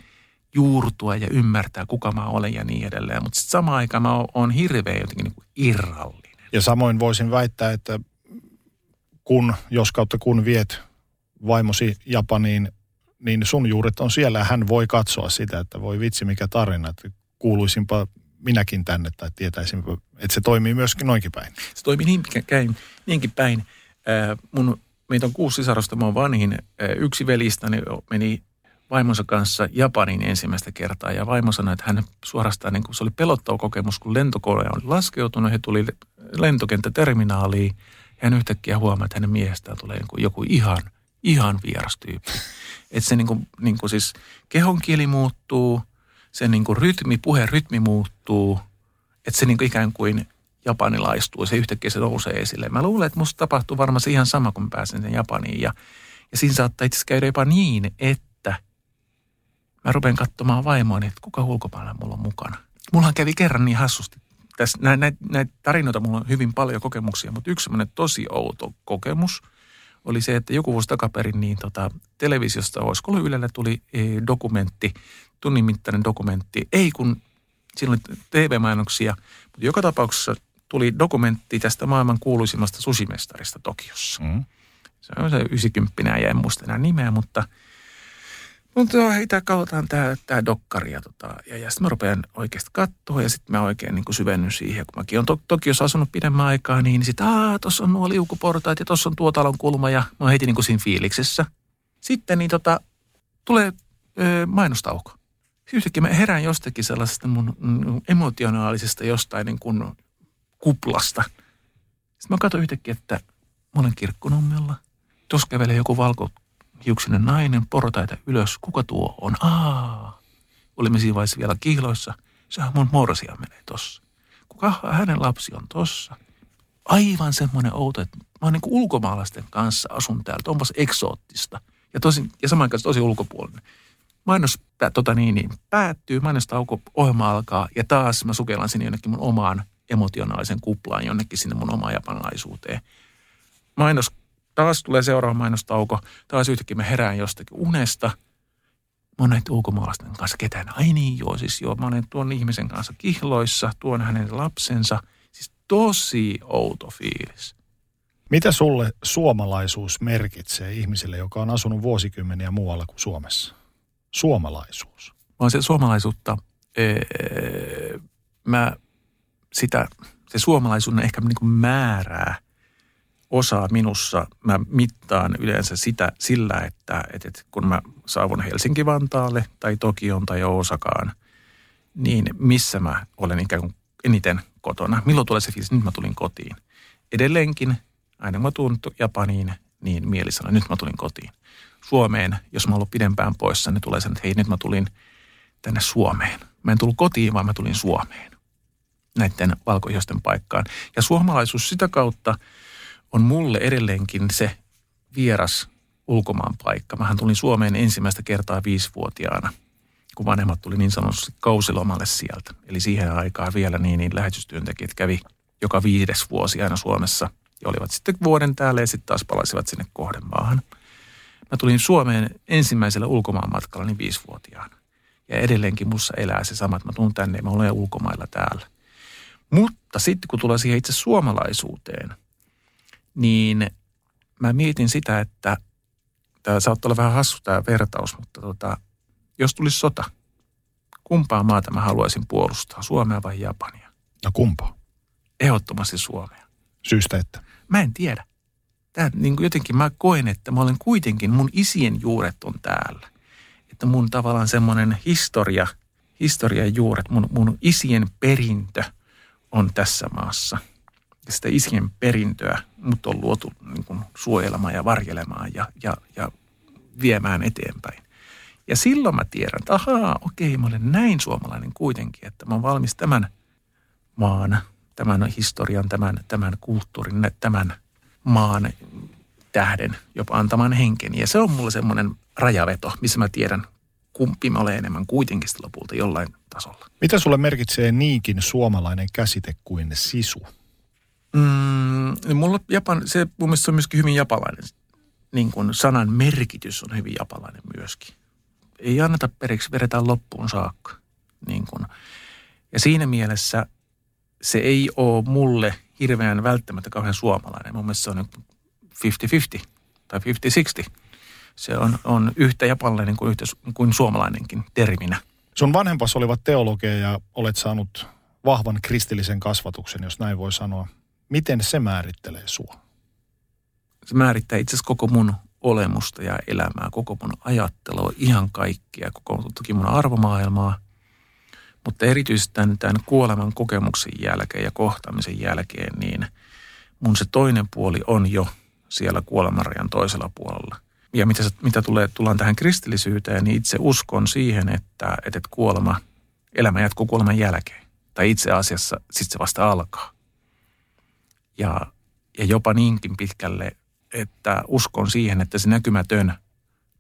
juurtua ja ymmärtää, kuka mä olen ja niin edelleen. Mutta sitten samaan aikaan mä oon hirveän jotenkin niin kuin irrallinen. Ja samoin voisin väittää, että kun, jos kautta kun viet vaimosi Japaniin, niin sun juuret on siellä hän voi katsoa sitä, että voi vitsi mikä tarina, että kuuluisinpa minäkin tänne tai tietäisinpä, että se toimii myöskin noinkin päin. Se toimii niin, käin, niinkin päin. Ää, mun, meitä on kuusi sisarosta, mä oon vanhin. Ää, yksi velistäni meni vaimonsa kanssa Japanin ensimmäistä kertaa. Ja vaimo sanoi, että hän suorastaan, niin kuin se oli pelottava kokemus, kun lentokone oli laskeutunut. He tuli lentokenttäterminaaliin. Ja hän yhtäkkiä huomaa, että hänen miehestään tulee niin kuin joku ihan, ihan vieras tyyppi. Että se niin kuin, niin kuin siis kehonkieli muuttuu, se niin kuin rytmi, puheen rytmi muuttuu. Että se niin kuin ikään kuin japanilaistuu, se yhtäkkiä se nousee esille. Mä luulen, että musta tapahtuu varmaan ihan sama, kun pääsen sen Japaniin. Ja, ja siinä saattaa itse käydä jopa niin, että mä rupean katsomaan vaimoani, että kuka ulkomailla mulla on mukana. Mullahan kävi kerran niin hassusti. Tässä, näitä, näitä, näitä tarinoita mulla on hyvin paljon kokemuksia, mutta yksi semmoinen tosi outo kokemus oli se, että joku vuosi takaperin niin tota, televisiosta, olisiko ollut Ylellä, tuli e, dokumentti, tunnin mittainen dokumentti. Ei kun siinä oli TV-mainoksia, mutta joka tapauksessa tuli dokumentti tästä maailman kuuluisimmasta susimestarista Tokiossa. Mm. Se on se 90 ja en muista enää nimeä, mutta, mutta joo, hei, tää katsotaan tää, tää dokkari. Ja, tota, ja, ja sitten mä rupean oikeasti katsoa ja sitten mä oikein niin syvennyn siihen. Kun mäkin olen to, Tokiossa asunut pidemmän aikaa, niin sitten aah, tuossa on nuo liukuportaat ja tuossa on tuo talon kulma ja mä heti niin siinä fiiliksessä. Sitten niin tota, tulee ö, mainostauko. Yhtäkkiä mä herään jostakin sellaisesta mun mm, emotionaalisesta jostain niin kuin kuplasta. Sitten mä katson yhtäkkiä, että mä olen kirkkonummella. Tuossa kävelee joku valkohiuksinen nainen, portaita ylös. Kuka tuo on? Aa, olimme siinä vaiheessa vielä kihloissa. Sehän mun morsia menee tossa. Kuka hänen lapsi on tossa? Aivan semmoinen outo, että mä oon niin ulkomaalaisten kanssa asun täällä. Onpas eksoottista. Ja, tosi, ja samaan aikaan tosi ulkopuolinen mainos tota niin, niin, päättyy, mainostauko, ohjelma alkaa ja taas mä sukellan sinne jonnekin mun omaan emotionaalisen kuplaan, jonnekin sinne mun omaan japanilaisuuteen. Mainos, taas tulee seuraava mainostauko, taas yhtäkkiä mä herään jostakin unesta. Mä oon näiden ulkomaalaisten kanssa ketään. Ai niin joo, siis joo, mä olen tuon ihmisen kanssa kihloissa, tuon hänen lapsensa. Siis tosi outo fiilis. Mitä sulle suomalaisuus merkitsee ihmiselle, joka on asunut vuosikymmeniä muualla kuin Suomessa? Suomalaisuus. Vaan se suomalaisuutta, ee, mä sitä, se suomalaisuuden ehkä niin kuin määrää osaa minussa. Mä mittaan yleensä sitä sillä, että, että, kun mä saavun Helsinki-Vantaalle tai Tokioon tai Osakaan, niin missä mä olen ikään kuin eniten kotona. Milloin tulee se fiilis, nyt mä tulin kotiin. Edelleenkin, aina kun mä tuun Japaniin, niin mieli nyt mä tulin kotiin. Suomeen, jos mä ollut pidempään poissa, niin tulee sen, että hei nyt mä tulin tänne Suomeen. Mä en tullut kotiin, vaan mä tulin Suomeen näiden valkoihosten paikkaan. Ja suomalaisuus sitä kautta on mulle edelleenkin se vieras ulkomaan paikka. Mähän tulin Suomeen ensimmäistä kertaa viisivuotiaana, kun vanhemmat tuli niin sanotusti kausilomalle sieltä. Eli siihen aikaan vielä niin, niin lähetystyöntekijät kävi joka viides vuosi aina Suomessa ja olivat sitten vuoden täällä ja sitten taas palasivat sinne kohdemaahan. Mä tulin Suomeen ensimmäisellä ulkomaanmatkalla niin viisivuotiaana. Ja edelleenkin mussa elää se sama, että mä tuun tänne ja mä olen ulkomailla täällä. Mutta sitten kun tulee siihen itse suomalaisuuteen, niin mä mietin sitä, että tämä saattaa olla vähän hassu tämä vertaus, mutta tota, jos tulisi sota, kumpaa maata mä haluaisin puolustaa, Suomea vai Japania? No kumpaa? Ehdottomasti Suomea. Syystä että? Mä en tiedä. Tää, niin kuin jotenkin mä koen, että mä olen kuitenkin, mun isien juuret on täällä. Että mun tavallaan semmoinen historia, historian juuret, mun, mun isien perintö on tässä maassa. Ja sitä isien perintöä mut on luotu niin kuin suojelemaan ja varjelemaan ja, ja, ja viemään eteenpäin. Ja silloin mä tiedän, että ahaa, okei, mä olen näin suomalainen kuitenkin, että mä oon valmis tämän maan, tämän historian, tämän, tämän kulttuurin, tämän maan tähden jopa antamaan henkeni. Ja se on mulle semmoinen rajaveto, missä mä tiedän, kumpi mä olen enemmän kuitenkin lopulta jollain tasolla. Mitä sulle merkitsee niinkin suomalainen käsite kuin sisu? Mm, mulla Japan, se mun mielestä se on myöskin hyvin japalainen. Niin kuin sanan merkitys on hyvin japalainen myöskin. Ei anneta periksi, vedetään loppuun saakka. Niin kuin. Ja siinä mielessä se ei ole mulle hirveän välttämättä kauhean suomalainen. Mun mielestä se on 50-50 tai 50-60. Se on, on yhtä japanilainen kuin, yhtä, kuin suomalainenkin terminä. Sun vanhempas olivat teologeja ja olet saanut vahvan kristillisen kasvatuksen, jos näin voi sanoa. Miten se määrittelee sua? Se määrittää itse asiassa koko mun olemusta ja elämää, koko mun ajattelua, ihan kaikkia, koko toki mun arvomaailmaa. Mutta erityisesti tämän, tämän kuoleman kokemuksen jälkeen ja kohtaamisen jälkeen, niin mun se toinen puoli on jo siellä kuolemanrajan toisella puolella. Ja mitä, mitä tulee, tullaan tähän kristillisyyteen, niin itse uskon siihen, että, että kuolema, elämä jatkuu kuoleman jälkeen. Tai itse asiassa sitten se vasta alkaa. Ja, ja jopa niinkin pitkälle, että uskon siihen, että se näkymätön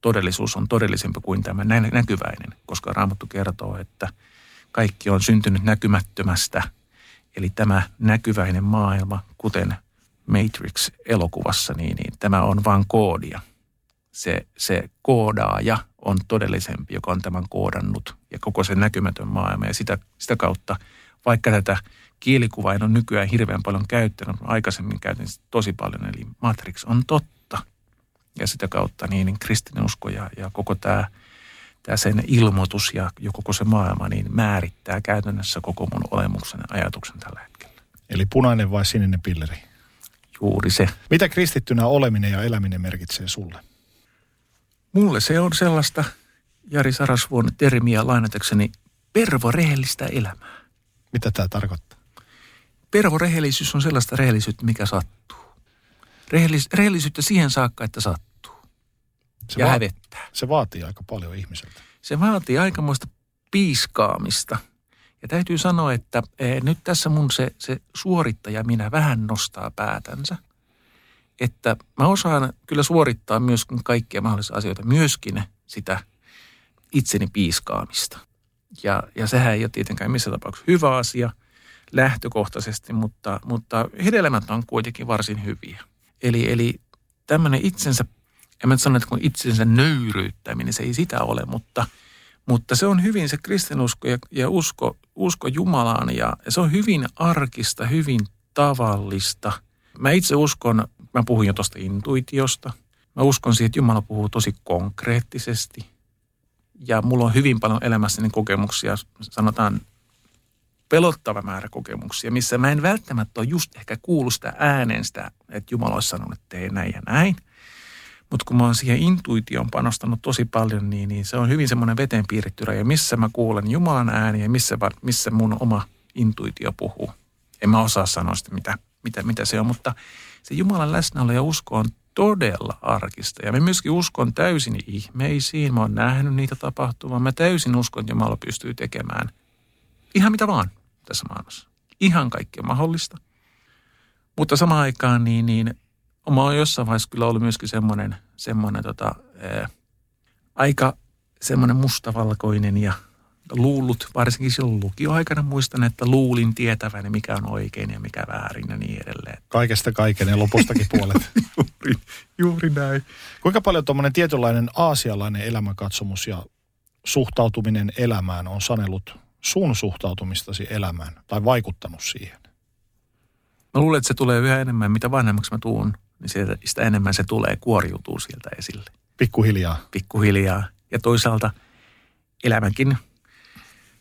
todellisuus on todellisempi kuin tämä näkyväinen, koska Raamattu kertoo, että kaikki on syntynyt näkymättömästä. Eli tämä näkyväinen maailma, kuten Matrix-elokuvassa, niin, niin tämä on vain koodia. Se, se koodaaja on todellisempi, joka on tämän koodannut ja koko se näkymätön maailma. Ja sitä, sitä kautta, vaikka tätä kielikuvaa en ole nykyään hirveän paljon käyttänyt, aikaisemmin käytin tosi paljon, eli Matrix on totta. Ja sitä kautta niin, niin kristinusko ja, ja koko tämä, tämä sen ilmoitus ja, koko se maailma niin määrittää käytännössä koko mun olemuksen ja ajatuksen tällä hetkellä. Eli punainen vai sininen pilleri? Juuri se. Mitä kristittynä oleminen ja eläminen merkitsee sulle? Mulle se on sellaista Jari Sarasvuon termiä lainatakseni pervorehellistä elämää. Mitä tämä tarkoittaa? Pervorehellisyys on sellaista rehellisyyttä, mikä sattuu. Rehellis, rehellisyyttä siihen saakka, että sattuu. Se ja va- hävettää. Se vaatii aika paljon ihmiseltä. Se vaatii aikamoista piiskaamista. Ja täytyy sanoa, että e, nyt tässä mun se, se suorittaja minä vähän nostaa päätänsä. Että mä osaan kyllä suorittaa myös kaikkia mahdollisia asioita, myöskin sitä itseni piiskaamista. Ja, ja sehän ei ole tietenkään missään tapauksessa hyvä asia lähtökohtaisesti, mutta, mutta hedelmät on kuitenkin varsin hyviä. Eli, eli tämmöinen itsensä, en mä sano, että kun itsensä nöyryyttäminen, se ei sitä ole, mutta, mutta se on hyvin se kristinusko ja, ja usko, usko Jumalaan ja, ja se on hyvin arkista, hyvin tavallista. Mä itse uskon, mä puhun jo tuosta intuitiosta, mä uskon siihen, että Jumala puhuu tosi konkreettisesti – ja mulla on hyvin paljon elämässäni kokemuksia, sanotaan pelottava määrä kokemuksia, missä mä en välttämättä ole just ehkä kuullut sitä ääneen sitä, että Jumala olisi sanonut, että tee näin ja näin. Mutta kun mä oon siihen intuitioon panostanut tosi paljon, niin, niin se on hyvin semmoinen veteen piirretty raja, missä mä kuulen Jumalan ääniä ja missä, missä mun oma intuitio puhuu. En mä osaa sanoa sitä, mitä, mitä, mitä se on, mutta se Jumalan läsnäolo ja usko on todella arkista. Ja mä myöskin uskon täysin ihmeisiin. Mä oon nähnyt niitä tapahtumaan. Mä täysin uskon, että Jumala pystyy tekemään ihan mitä vaan tässä maailmassa. Ihan kaikkea mahdollista. Mutta samaan aikaan niin, niin mä oon jossain vaiheessa kyllä ollut myöskin semmoinen, semmoinen tota, ää, aika semmoinen mustavalkoinen ja luullut, varsinkin silloin lukioaikana muistan, että luulin tietäväni mikä on oikein ja mikä väärin ja niin edelleen Kaikesta kaiken ja lopustakin puolet. juuri, juuri näin. Kuinka paljon tuommoinen tietynlainen aasialainen elämänkatsomus ja suhtautuminen elämään on sanellut sun suhtautumistasi elämään tai vaikuttanut siihen? Mä luulen, että se tulee yhä enemmän, mitä vanhemmaksi mä tuun, niin sitä, sitä enemmän se tulee, kuoriutuu sieltä esille. Pikkuhiljaa. Pikkuhiljaa. Ja toisaalta elämänkin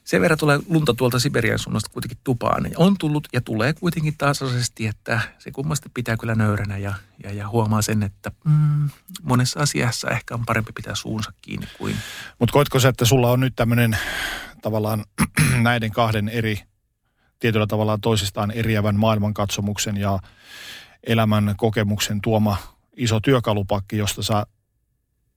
sen verran tulee lunta tuolta Siberian suunnasta kuitenkin tupaan. Niin on tullut ja tulee kuitenkin tasaisesti, että se kummasti pitää kyllä nöyränä ja, ja, ja huomaa sen, että mm, monessa asiassa ehkä on parempi pitää suunsa kiinni kuin... Mutta koitko se, että sulla on nyt tämmöinen tavallaan näiden kahden eri, tietyllä tavalla toisistaan eriävän maailmankatsomuksen ja elämän kokemuksen tuoma iso työkalupakki, josta sä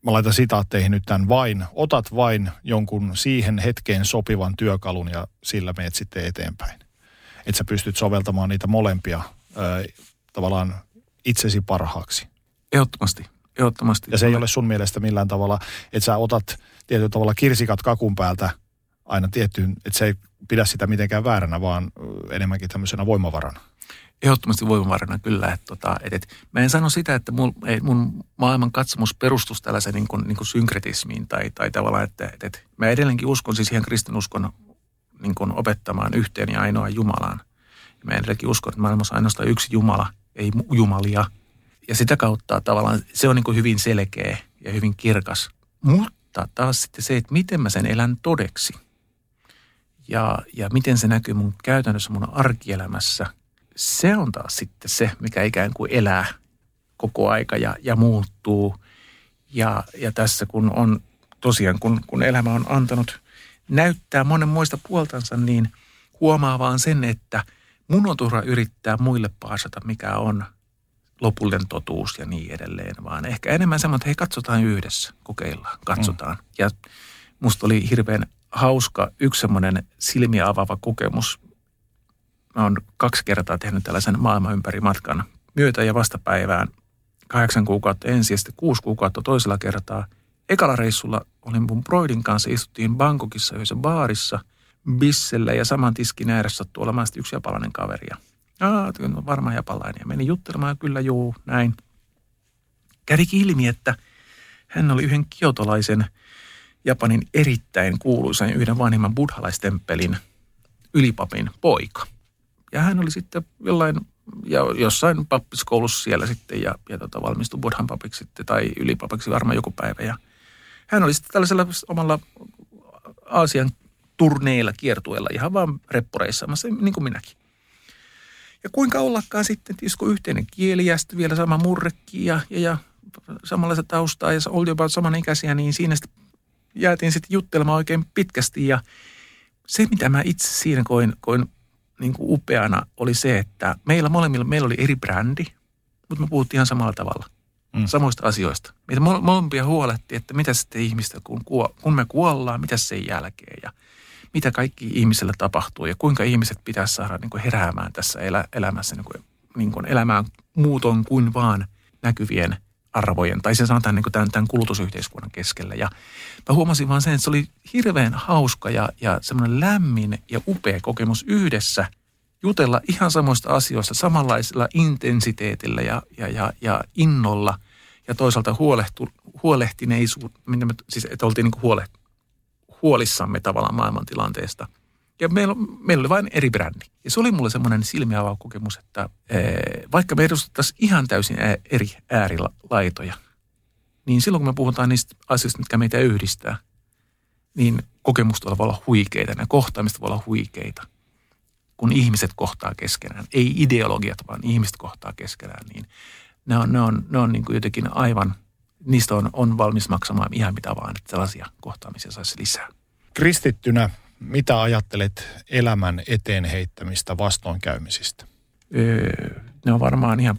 mä laitan sitaatteihin nyt tämän vain, otat vain jonkun siihen hetkeen sopivan työkalun ja sillä meet sitten eteenpäin. Että sä pystyt soveltamaan niitä molempia ö, tavallaan itsesi parhaaksi. Ehdottomasti, ehdottomasti. Ja se ei ole sun mielestä millään tavalla, että sä otat tietyllä tavalla kirsikat kakun päältä aina tiettyyn, että se ei pidä sitä mitenkään vääränä, vaan enemmänkin tämmöisenä voimavarana ehdottomasti voimavarana kyllä. Että tota, et, et, mä en sano sitä, että mun, ei, mun maailman katsomus perustus tällaiseen niin kuin, niin kuin synkretismiin tai, tai tavallaan, että et, et, mä edelleenkin uskon siis ihan kristinuskon niin kuin opettamaan yhteen ja ainoaan Jumalaan. Ja mä edelleenkin uskon, että maailmassa on ainoastaan yksi Jumala, ei jumalia. Ja sitä kautta tavallaan se on niin kuin hyvin selkeä ja hyvin kirkas. Mutta taas sitten se, että miten mä sen elän todeksi ja, ja miten se näkyy mun käytännössä mun arkielämässä – se on taas sitten se, mikä ikään kuin elää koko aika ja, ja muuttuu. Ja, ja tässä kun on tosiaan, kun, kun elämä on antanut näyttää monen muista puoltansa, niin huomaa vaan sen, että mun on turha yrittää muille paasata, mikä on lopullinen totuus ja niin edelleen, vaan ehkä enemmän semmoinen, että hei katsotaan yhdessä, kokeillaan, katsotaan. Mm. Ja musta oli hirveän hauska yksi semmoinen silmiä avaava kokemus mä oon kaksi kertaa tehnyt tällaisen maailman ympäri matkan myötä- ja vastapäivään. Kahdeksan kuukautta ensin ja sitten kuusi kuukautta toisella kertaa. Ekalla reissulla olin mun broidin kanssa, istuttiin Bangkokissa yhdessä baarissa, bissellä ja saman tiskin ääressä sattui olemaan yksi japalainen kaveri. Ja Aa, varmaan japalainen. Ja menin juttelemaan, kyllä juu, näin. Kävikin ilmi, että hän oli yhden kiotolaisen Japanin erittäin kuuluisan yhden vanhimman buddhalaistemppelin ylipapin poika – ja hän oli sitten jollain, ja jossain pappiskoulussa siellä sitten ja, ja tota, valmistui Budhan papiksi sitten, tai ylipapiksi varmaan joku päivä. Ja hän oli sitten tällaisella omalla Aasian turneilla, kiertueella, ihan vaan reppureissaamassa, niin kuin minäkin. Ja kuinka ollakaan sitten, tisko yhteinen kieli ja sitten vielä sama murrekki ja, ja, ja samanlaista taustaa ja jopa samanikäisiä, niin siinä sitten jäätiin sitten juttelemaan oikein pitkästi ja se, mitä mä itse siinä koin, koin niin kuin upeana oli se, että meillä molemmilla, meillä oli eri brändi, mutta me puhuttiin ihan samalla tavalla. Mm. Samoista asioista. Meitä molempia huolehti, että mitä sitten ihmistä, kun, kuo, kun me kuollaan, mitä sen jälkeen ja mitä kaikki ihmiselle tapahtuu ja kuinka ihmiset pitäisi saada niin kuin heräämään tässä elä, elämässä niin kuin, niin kuin elämään muuton kuin vaan näkyvien arvojen, tai se sanotaan niin kuin tämän, tämän kulutusyhteiskunnan keskellä. Ja mä huomasin vaan sen, että se oli hirveän hauska ja, ja semmoinen lämmin ja upea kokemus yhdessä jutella ihan samoista asioista samanlaisella intensiteetillä ja, ja, ja, ja innolla ja toisaalta huolehtu, huolehtineisuus, siis että oltiin niin kuin huole, huolissamme tavallaan maailmantilanteesta. Ja meillä, meillä oli vain eri brändi. Ja se oli mulle semmoinen silmiavaava kokemus, että vaikka me edustettaisiin ihan täysin eri äärilaitoja, niin silloin kun me puhutaan niistä asioista, mitkä meitä yhdistää, niin kokemusta voi olla huikeita, ne kohtaamista voi olla huikeita. Kun ihmiset kohtaa keskenään, ei ideologiat, vaan ihmiset kohtaa keskenään, niin ne on, ne on, ne on niin kuin jotenkin aivan, niistä on, on valmis maksamaan ihan mitä vaan, että sellaisia kohtaamisia saisi lisää. Kristittynä, mitä ajattelet elämän eteen heittämistä vastoinkäymisistä? Öö, ne on varmaan ihan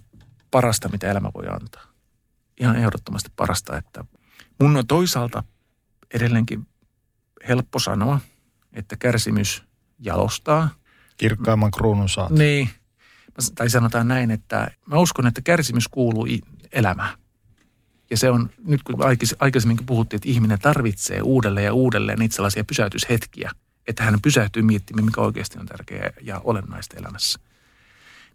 parasta, mitä elämä voi antaa ihan ehdottomasti parasta, että mun on toisaalta edelleenkin helppo sanoa, että kärsimys jalostaa. Kirkkaimman kruunun saat. Niin. Tai sanotaan näin, että mä uskon, että kärsimys kuuluu elämään. Ja se on, nyt kun aikaisemminkin puhuttiin, että ihminen tarvitsee uudelleen ja uudelleen niitä sellaisia pysäytyshetkiä, että hän pysähtyy miettimään, mikä oikeasti on tärkeää ja olennaista elämässä.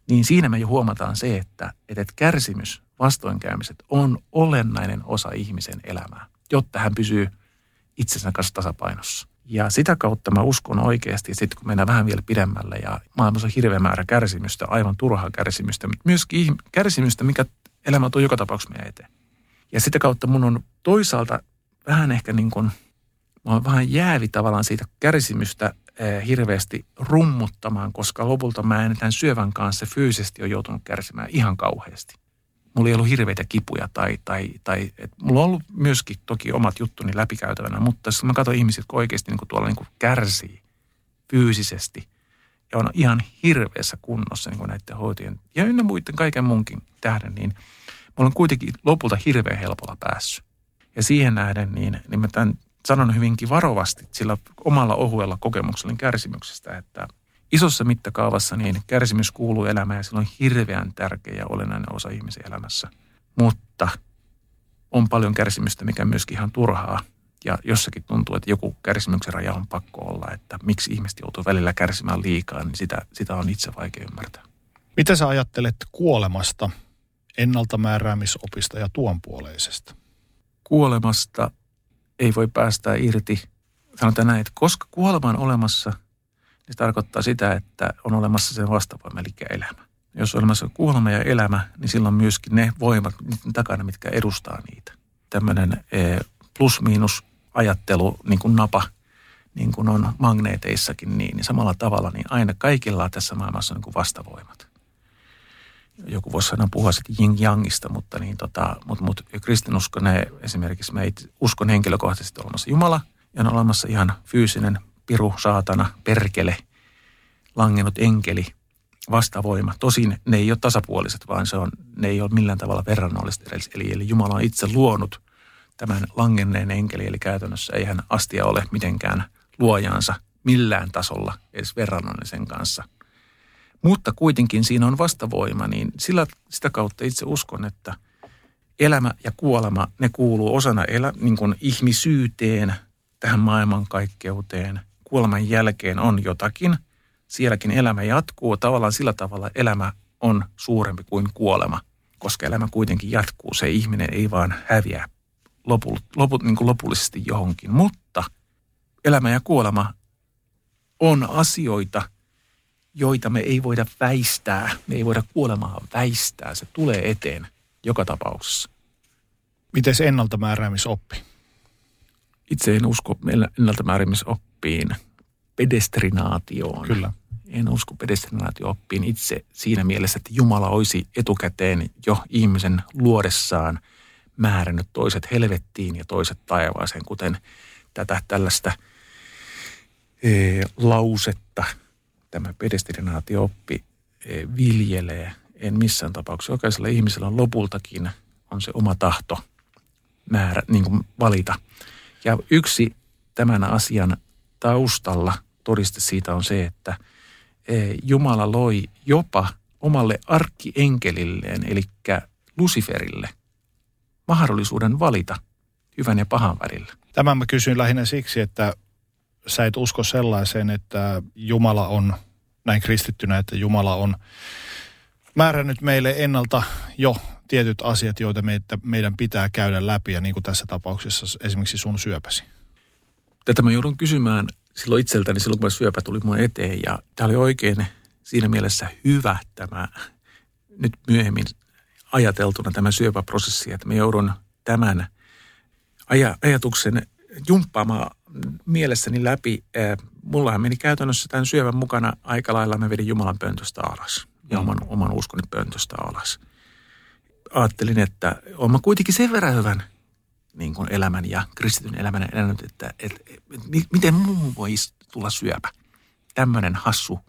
niin siinä me jo huomataan se, että, että kärsimys, vastoinkäymiset on olennainen osa ihmisen elämää, jotta hän pysyy itsensä kanssa tasapainossa. Ja sitä kautta mä uskon oikeasti, että sitten kun mennään vähän vielä pidemmälle ja maailmassa on hirveä määrä kärsimystä, aivan turhaa kärsimystä, mutta myöskin kärsimystä, mikä elämä tuo joka tapauksessa meidän eteen. Ja sitä kautta mun on toisaalta vähän ehkä niin kuin, mä oon vähän jäävi tavallaan siitä kärsimystä eh, hirveästi rummuttamaan, koska lopulta mä en tämän syövän kanssa fyysisesti ole joutunut kärsimään ihan kauheasti. Mulla ei ollut hirveitä kipuja tai, tai, tai et mulla on ollut myöskin toki omat juttuni läpikäytävänä, mutta jos mä katson ihmisiä, jotka oikeasti niin kuin tuolla niin kuin kärsii fyysisesti ja on ihan hirveässä kunnossa niin kuin näiden hoitojen ja ynnä muiden kaiken munkin tähden, niin – mulla on kuitenkin lopulta hirveän helpolla päässyt. Ja siihen nähden, niin, niin mä tämän sanon hyvinkin varovasti sillä omalla ohuella kokemuksella kärsimyksestä, että isossa mittakaavassa niin kärsimys kuuluu elämään ja sillä on hirveän tärkeä ja olennainen osa ihmisen elämässä. Mutta on paljon kärsimystä, mikä myöskin ihan turhaa. Ja jossakin tuntuu, että joku kärsimyksen raja on pakko olla, että miksi ihmiset joutuu välillä kärsimään liikaa, niin sitä, sitä on itse vaikea ymmärtää. Mitä sä ajattelet kuolemasta ennaltamääräämisopista ja tuonpuoleisesta? Kuolemasta ei voi päästää irti. Sanotaan näin, että koska kuolema on olemassa, niin se tarkoittaa sitä, että on olemassa sen vastavoima, eli elämä. Jos on olemassa kuolema ja elämä, niin silloin myöskin ne voimat niiden takana, mitkä edustaa niitä. Tämmöinen e, plus-miinus ajattelu, niin kuin napa, niin kuin on magneeteissakin, niin, niin samalla tavalla, niin aina kaikilla tässä maailmassa on niin kuin vastavoimat joku voisi sanoa puhua sitten yin yangista, mutta, niin tota, mutta, mutta kristinusko, ne esimerkiksi itse uskon henkilökohtaisesti olemassa Jumala ja on olemassa ihan fyysinen piru, saatana, perkele, langennut enkeli, vastavoima. Tosin ne ei ole tasapuoliset, vaan se on, ne ei ole millään tavalla verrannolliset. Eli, eli Jumala on itse luonut tämän langenneen enkeli, eli käytännössä ei hän astia ole mitenkään luojaansa millään tasolla edes verrannollisen kanssa – mutta kuitenkin siinä on vastavoima, niin sillä, sitä kautta itse uskon, että elämä ja kuolema, ne kuuluu osana elä, niin kuin ihmisyyteen, tähän maailmankaikkeuteen. Kuoleman jälkeen on jotakin. Sielläkin elämä jatkuu. Tavallaan sillä tavalla elämä on suurempi kuin kuolema, koska elämä kuitenkin jatkuu. Se ihminen ei vaan häviä loput, loput, niin kuin lopullisesti johonkin. Mutta elämä ja kuolema on asioita – joita me ei voida väistää. Me ei voida kuolemaa väistää. Se tulee eteen joka tapauksessa. Miten se ennaltamääräämisoppi? Itse en usko ennaltamääräämisoppiin, pedestrinaatioon. Kyllä. En usko pedestrinaatio-oppiin itse siinä mielessä, että Jumala olisi etukäteen jo ihmisen luodessaan määrännyt toiset helvettiin ja toiset taivaaseen, kuten tätä tällaista e, lausetta – tämä pedestrinaatio-oppi eh, viljelee. En missään tapauksessa. Jokaisella ihmisellä on lopultakin on se oma tahto määrä, niin kuin valita. Ja yksi tämän asian taustalla todiste siitä on se, että eh, Jumala loi jopa omalle arkkienkelilleen, eli Luciferille, mahdollisuuden valita hyvän ja pahan välillä. Tämän mä kysyin lähinnä siksi, että sä et usko sellaiseen, että Jumala on näin kristittynä, että Jumala on määrännyt meille ennalta jo tietyt asiat, joita meitä, meidän pitää käydä läpi, ja niin kuin tässä tapauksessa esimerkiksi sun syöpäsi. Tätä mä joudun kysymään silloin itseltäni, silloin kun syöpä tuli mun eteen, ja tämä oli oikein siinä mielessä hyvä tämä nyt myöhemmin ajateltuna tämä syöpäprosessi, että mä joudun tämän ajatuksen jumppaamaan mielessäni läpi. Mullahan meni käytännössä tämän syövän mukana aika lailla, mä vedin Jumalan pöntöstä alas ja mm. oman, oman uskoni pöntöstä alas. Ajattelin, että olen kuitenkin sen verran hyvän niin kuin elämän ja kristityn elämän elänyt, että, että, että miten muu voi tulla syöpä. Tämmöinen hassu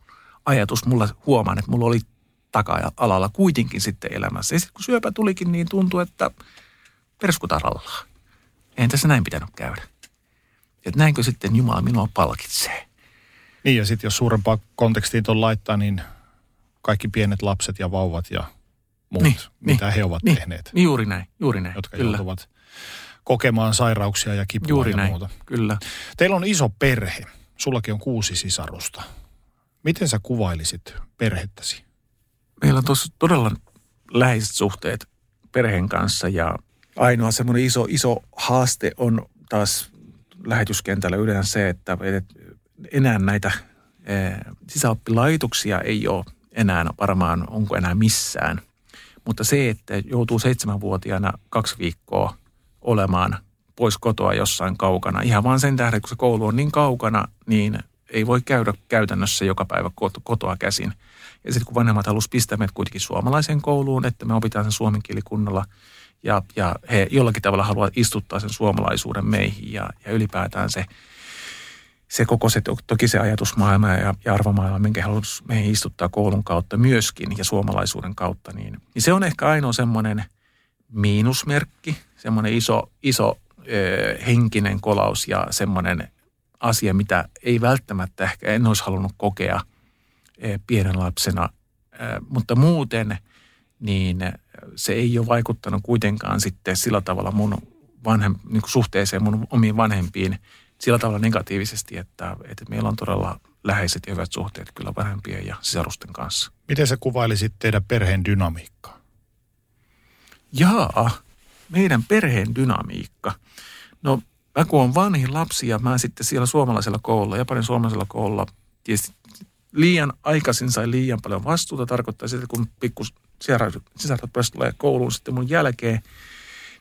ajatus mulla huomaan, että mulla oli taka-alalla kuitenkin sitten elämässä. Ja sitten kun syöpä tulikin, niin tuntui, että perskutarallaan. Eihän tässä näin pitänyt käydä. Että näinkö sitten Jumala minua palkitsee. Niin ja sitten jos suurempaa kontekstiin tuon laittaa, niin kaikki pienet lapset ja vauvat ja muut, niin, mitä niin, he ovat niin, tehneet. Niin juuri näin, juuri näin. Jotka kyllä. joutuvat kokemaan sairauksia ja kipua juuri ja näin, muuta. kyllä. Teillä on iso perhe. Sullakin on kuusi sisarusta. Miten sä kuvailisit perhettäsi? meillä on tuossa todella läheiset suhteet perheen kanssa ja ainoa semmoinen iso, iso haaste on taas lähetyskentällä yleensä se, että enää näitä eh, sisäoppilaitoksia ei ole enää varmaan, onko enää missään. Mutta se, että joutuu seitsemänvuotiaana kaksi viikkoa olemaan pois kotoa jossain kaukana, ihan vaan sen tähden, kun se koulu on niin kaukana, niin ei voi käydä käytännössä joka päivä kotoa käsin. Ja sitten kun vanhemmat halusivat pistää meidät kuitenkin suomalaiseen kouluun, että me opitaan sen suomen kieli kunnolla, ja, ja he jollakin tavalla haluavat istuttaa sen suomalaisuuden meihin ja, ja ylipäätään se, se koko se, toki se ajatusmaailma ja, ja arvomaailma, minkä haluaisi meihin istuttaa koulun kautta myöskin ja suomalaisuuden kautta, niin, niin se on ehkä ainoa semmoinen miinusmerkki, semmoinen iso, iso ö, henkinen kolaus ja semmoinen asia, mitä ei välttämättä ehkä en olisi halunnut kokea ö, pienen lapsena, ö, mutta muuten niin se ei ole vaikuttanut kuitenkaan sitten sillä tavalla mun vanhem, niin kuin suhteeseen mun omiin vanhempiin sillä tavalla negatiivisesti, että, että meillä on todella läheiset ja hyvät suhteet kyllä vanhempien ja sisarusten kanssa. Miten sä kuvailisit teidän perheen dynamiikkaa? Jaa, meidän perheen dynamiikka. No mä kun on vanhin lapsi ja mä sitten siellä suomalaisella koululla, Japanin suomalaisella koululla, tietysti liian aikaisin sai liian paljon vastuuta. Tarkoittaa sitä, kun pikku sisarat tulee kouluun sitten mun jälkeen.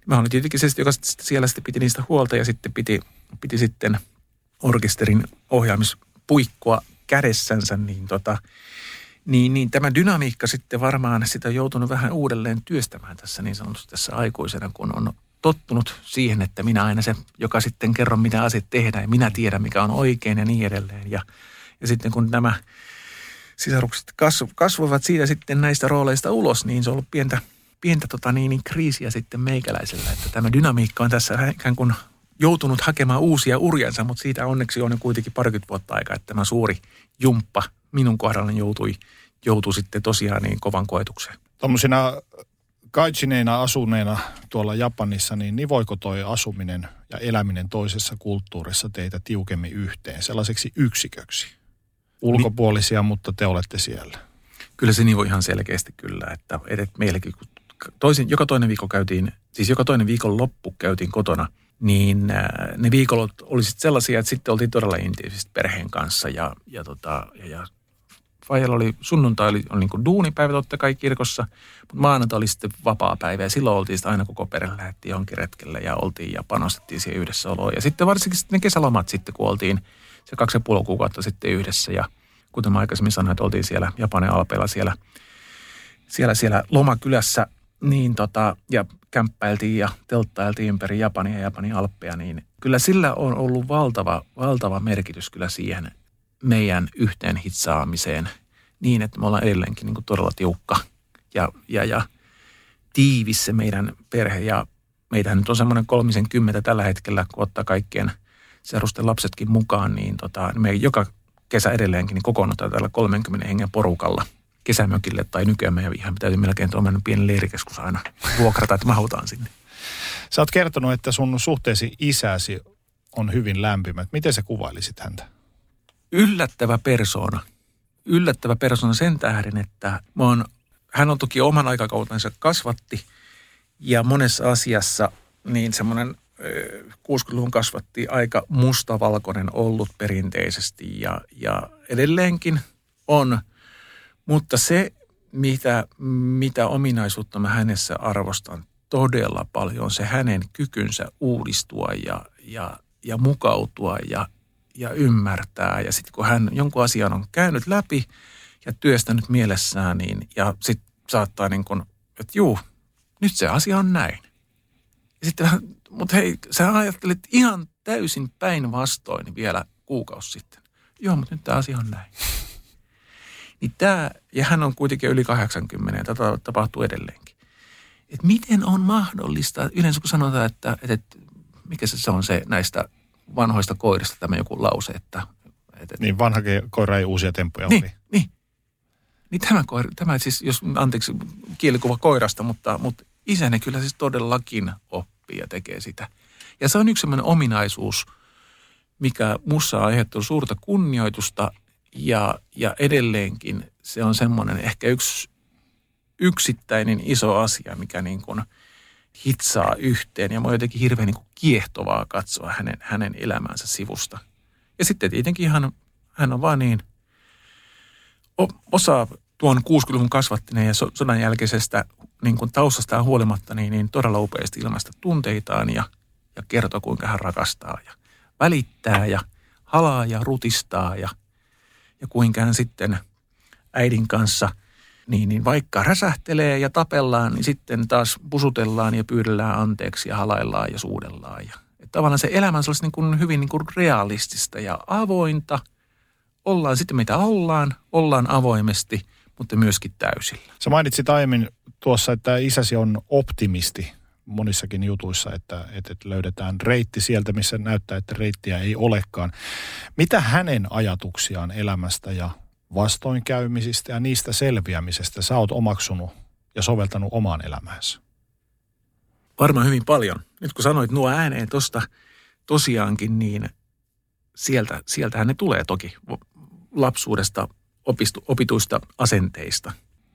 Mä olin tietenkin se, joka siellä sitten piti niistä huolta ja sitten piti, piti sitten orkesterin ohjaamispuikkoa kädessänsä, niin tota, niin, niin tämä dynamiikka sitten varmaan sitä on joutunut vähän uudelleen työstämään tässä niin sanotusti tässä aikuisena, kun on tottunut siihen, että minä aina se, joka sitten kerron, mitä asiat tehdään ja minä tiedän, mikä on oikein ja niin edelleen. Ja, ja sitten kun nämä sisarukset kasvoivat siitä sitten näistä rooleista ulos, niin se on ollut pientä, pientä tota niin, niin kriisiä sitten meikäläisellä, että tämä dynamiikka on tässä ikään kuin joutunut hakemaan uusia urjansa, mutta siitä onneksi on kuitenkin parikymmentä vuotta aikaa, että tämä suuri jumppa minun kohdallani joutui, joutui sitten tosiaan niin kovan koetukseen. Tuommoisina kaitsineina asuneena tuolla Japanissa, niin nivoiko toi asuminen ja eläminen toisessa kulttuurissa teitä tiukemmin yhteen sellaiseksi yksiköksi? Ulkopuolisia, mutta te olette siellä. Kyllä se nivoi ihan selkeästi kyllä, että, että meilläkin toisin, joka toinen viikko käytiin, siis joka toinen viikon loppu käytiin kotona, niin äh, ne viikolot olisivat sellaisia, että sitten oltiin todella intiivisesti perheen kanssa ja, ja, tota, ja, ja Fajalla oli sunnuntai oli, oli niin kuin duunipäivä totta kai kirkossa, mutta maanantai oli sitten vapaa päivä ja silloin oltiin aina koko perhe lähti johonkin retkelle ja oltiin ja panostettiin siihen yhdessäoloon. Ja sitten varsinkin sitten ne kesälomat sitten, kun oltiin se kaksi ja puoli kuukautta sitten yhdessä ja kuten mä aikaisemmin sanoin, että oltiin siellä Japanin alpeilla siellä, siellä, siellä lomakylässä niin tota, ja kämppäiltiin ja telttailtiin ympäri Japania ja Japanin alppeja, niin kyllä sillä on ollut valtava, valtava merkitys kyllä siihen meidän yhteen hitsaamiseen niin, että me ollaan edelleenkin niin kuin todella tiukka ja, ja, ja tiivis se meidän perhe. Ja meitähän nyt on semmoinen kolmisen kymmentä tällä hetkellä, kun ottaa kaikkien serusten lapsetkin mukaan, niin tota, me joka kesä edelleenkin niin kokoonnutaan tällä 30 hengen porukalla kesämökille tai nykyään meidän ihan täytyy melkein tuommoinen pieni leirikeskus aina vuokrata, että mahutaan sinne. Sä oot kertonut, että sun suhteesi isäsi on hyvin lämpimät. Miten sä kuvailisit häntä? yllättävä persoona. Yllättävä persoona sen tähden, että mä oon, hän on toki oman aikakautensa kasvatti ja monessa asiassa niin semmoinen 60-luvun kasvatti aika mustavalkoinen ollut perinteisesti ja, ja edelleenkin on. Mutta se, mitä, mitä ominaisuutta mä hänessä arvostan todella paljon, on se hänen kykynsä uudistua ja, ja, ja mukautua ja ja ymmärtää. Ja sitten kun hän jonkun asian on käynyt läpi ja työstänyt mielessään, niin, ja sitten saattaa niin kuin, että juu, nyt se asia on näin. Ja sitten, mutta hei, sä ajattelit ihan täysin päinvastoin vielä kuukausi sitten. Joo, mutta nyt tämä asia on näin. Niin tämä, ja hän on kuitenkin yli 80 ja tätä tapahtuu edelleenkin. Et miten on mahdollista, yleensä kun sanotaan, että, että mikä se on se näistä vanhoista koirista tämä joku lause, että... että niin vanha koira ei uusia temppuja niin, Niin, niin tämä, koira, tämä siis, jos anteeksi kielikuva koirasta, mutta, mutta isäni kyllä siis todellakin oppii ja tekee sitä. Ja se on yksi sellainen ominaisuus, mikä mussa aiheuttaa suurta kunnioitusta ja, ja edelleenkin se on semmoinen ehkä yksi, yksittäinen iso asia, mikä niin kuin hitsaa yhteen. Ja mä jotenkin hirveän niin kuin kiehtovaa katsoa hänen, hänen elämänsä sivusta. Ja sitten tietenkin hän, hän on vaan niin, osa tuon 60-luvun kasvattineen ja sodan jälkeisestä niin kuin taustastaan huolimatta niin, niin todella upeasti ilmaista tunteitaan ja, ja kertoo, kuinka hän rakastaa ja välittää ja halaa ja rutistaa ja, ja kuinka hän sitten äidin kanssa niin, niin vaikka räsähtelee ja tapellaan, niin sitten taas pusutellaan ja pyydellään anteeksi ja halaillaan ja suudellaan. Ja, että tavallaan se elämä on niin kuin hyvin niin kuin realistista ja avointa. Ollaan sitten mitä ollaan, ollaan avoimesti, mutta myöskin täysillä. Sä mainitsit aiemmin tuossa, että isäsi on optimisti monissakin jutuissa, että, että löydetään reitti sieltä, missä näyttää, että reittiä ei olekaan. Mitä hänen ajatuksiaan elämästä ja vastoinkäymisistä ja niistä selviämisestä sä oot omaksunut ja soveltanut omaan elämäänsä? Varmaan hyvin paljon. Nyt kun sanoit nuo ääneen tuosta tosiaankin, niin sieltä, sieltähän ne tulee toki lapsuudesta opistu, opituista asenteista.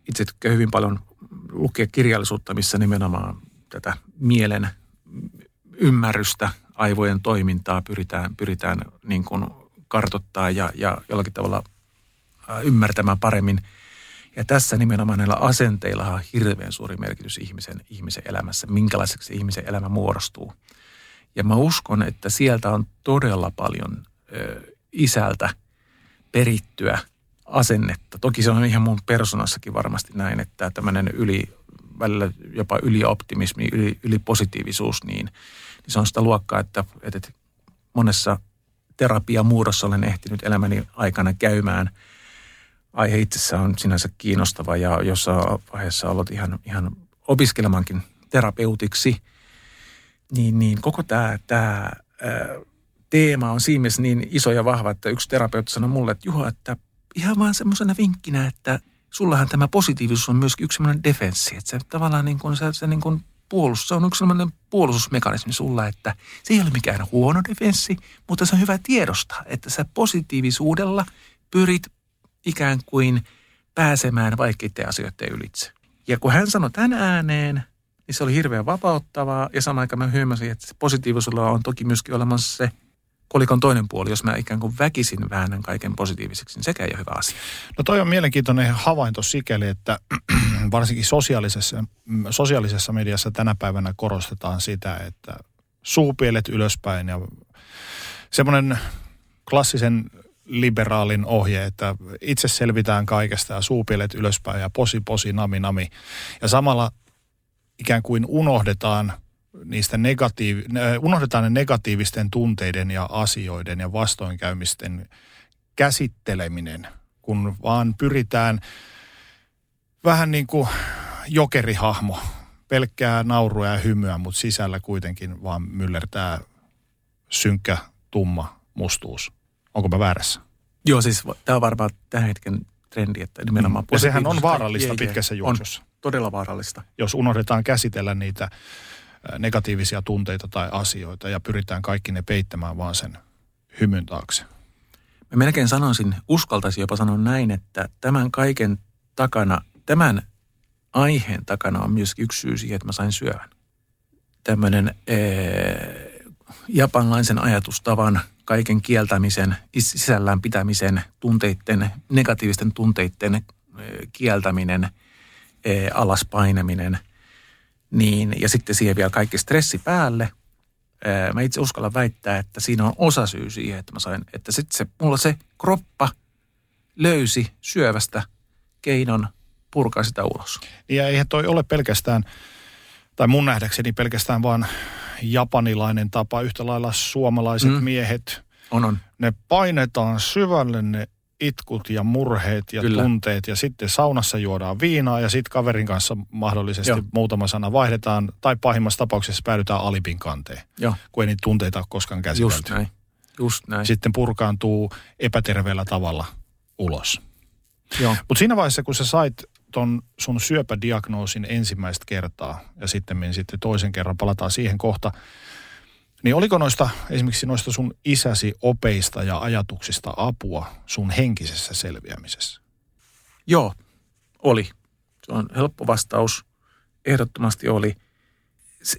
Itse tykkään hyvin paljon lukea kirjallisuutta, missä nimenomaan tätä mielen ymmärrystä, aivojen toimintaa pyritään, pyritään niin kuin kartottaa ja, ja jollakin tavalla ymmärtämään paremmin. Ja tässä nimenomaan näillä asenteilla on hirveän suuri merkitys ihmisen, ihmisen elämässä, minkälaiseksi ihmisen elämä muodostuu. Ja mä uskon, että sieltä on todella paljon ö, isältä perittyä asennetta. Toki se on ihan mun persoonassakin varmasti näin, että tämmöinen yli, välillä jopa ylioptimismi, yli, ylipositiivisuus, niin, niin se on sitä luokkaa, että, että monessa terapiamuodossa olen ehtinyt elämäni aikana käymään. Aihe itsessään on sinänsä kiinnostava ja jossain vaiheessa ollut ihan, ihan opiskelemankin terapeutiksi. Niin, niin koko tämä, tämä teema on siinä niin iso ja vahva, että yksi terapeutti sanoi mulle, että Juha, että ihan vaan semmoisena vinkkinä, että sullahan tämä positiivisuus on myöskin yksi semmoinen defenssi, että se tavallaan niin kuin, se, se niin kuin puolustus, se on yksi semmoinen puolustusmekanismi sulla, että se ei ole mikään huono defenssi, mutta se on hyvä tiedostaa, että sä positiivisuudella pyrit ikään kuin pääsemään vaikeiden asioiden ylitse. Ja kun hän sanoi tämän ääneen, niin se oli hirveän vapauttavaa ja samaan aikaan mä hyömäsin, että positiivisuudella on toki myöskin olemassa se kolikon toinen puoli, jos mä ikään kuin väkisin väännän kaiken positiiviseksi, niin sekä ei ole hyvä asia. No toi on mielenkiintoinen havainto sikäli, että varsinkin sosiaalisessa, sosiaalisessa mediassa tänä päivänä korostetaan sitä, että suupielet ylöspäin ja semmoinen klassisen liberaalin ohje, että itse selvitään kaikesta ja suupielet ylöspäin ja posi posi nami nami. Ja samalla ikään kuin unohdetaan niistä negatiiv- unohdetaan ne negatiivisten tunteiden ja asioiden ja vastoinkäymisten käsitteleminen, kun vaan pyritään vähän niin kuin jokerihahmo, pelkkää naurua ja hymyä, mutta sisällä kuitenkin vaan myllertää synkkä, tumma mustuus. Onko mä väärässä? Joo, siis tämä on varmaan tämän hetken trendi, että nimenomaan mm. Ja sehän on vaarallista pitkässä juoksussa. On todella vaarallista. Jos unohdetaan käsitellä niitä negatiivisia tunteita tai asioita ja pyritään kaikki ne peittämään vaan sen hymyn taakse. Mä melkein sanoisin, uskaltaisin jopa sanoa näin, että tämän kaiken takana, tämän aiheen takana on myös yksi syy siihen, että mä sain syövän. Tämmöinen japanlaisen ajatustavan, kaiken kieltämisen, sisällään pitämisen, tunteiden, negatiivisten tunteiden kieltäminen, ee, niin, ja sitten siihen vielä kaikki stressi päälle. Mä itse uskallan väittää, että siinä on osa syy siihen, että mä sain, että sitten se, mulla se kroppa löysi syövästä keinon purkaa sitä ulos. Ja eihän toi ole pelkästään, tai mun nähdäkseni pelkästään vaan japanilainen tapa, yhtä lailla suomalaiset mm. miehet. On, on. Ne painetaan syvälle ne itkut ja murheet ja Kyllä. tunteet ja sitten saunassa juodaan viinaa ja sitten kaverin kanssa mahdollisesti Joo. muutama sana vaihdetaan tai pahimmassa tapauksessa päädytään alipin kanteen, Joo. kun ei niitä tunteita ole koskaan käsitelty. Just näin. Just näin. Sitten purkaantuu epäterveellä tavalla ulos. Mutta siinä vaiheessa, kun sä sait ton sun syöpädiagnoosin ensimmäistä kertaa ja sitten, sitten toisen kerran, palataan siihen kohta, niin oliko noista esimerkiksi noista sun isäsi opeista ja ajatuksista apua sun henkisessä selviämisessä? Joo, oli. Se on helppo vastaus. Ehdottomasti oli.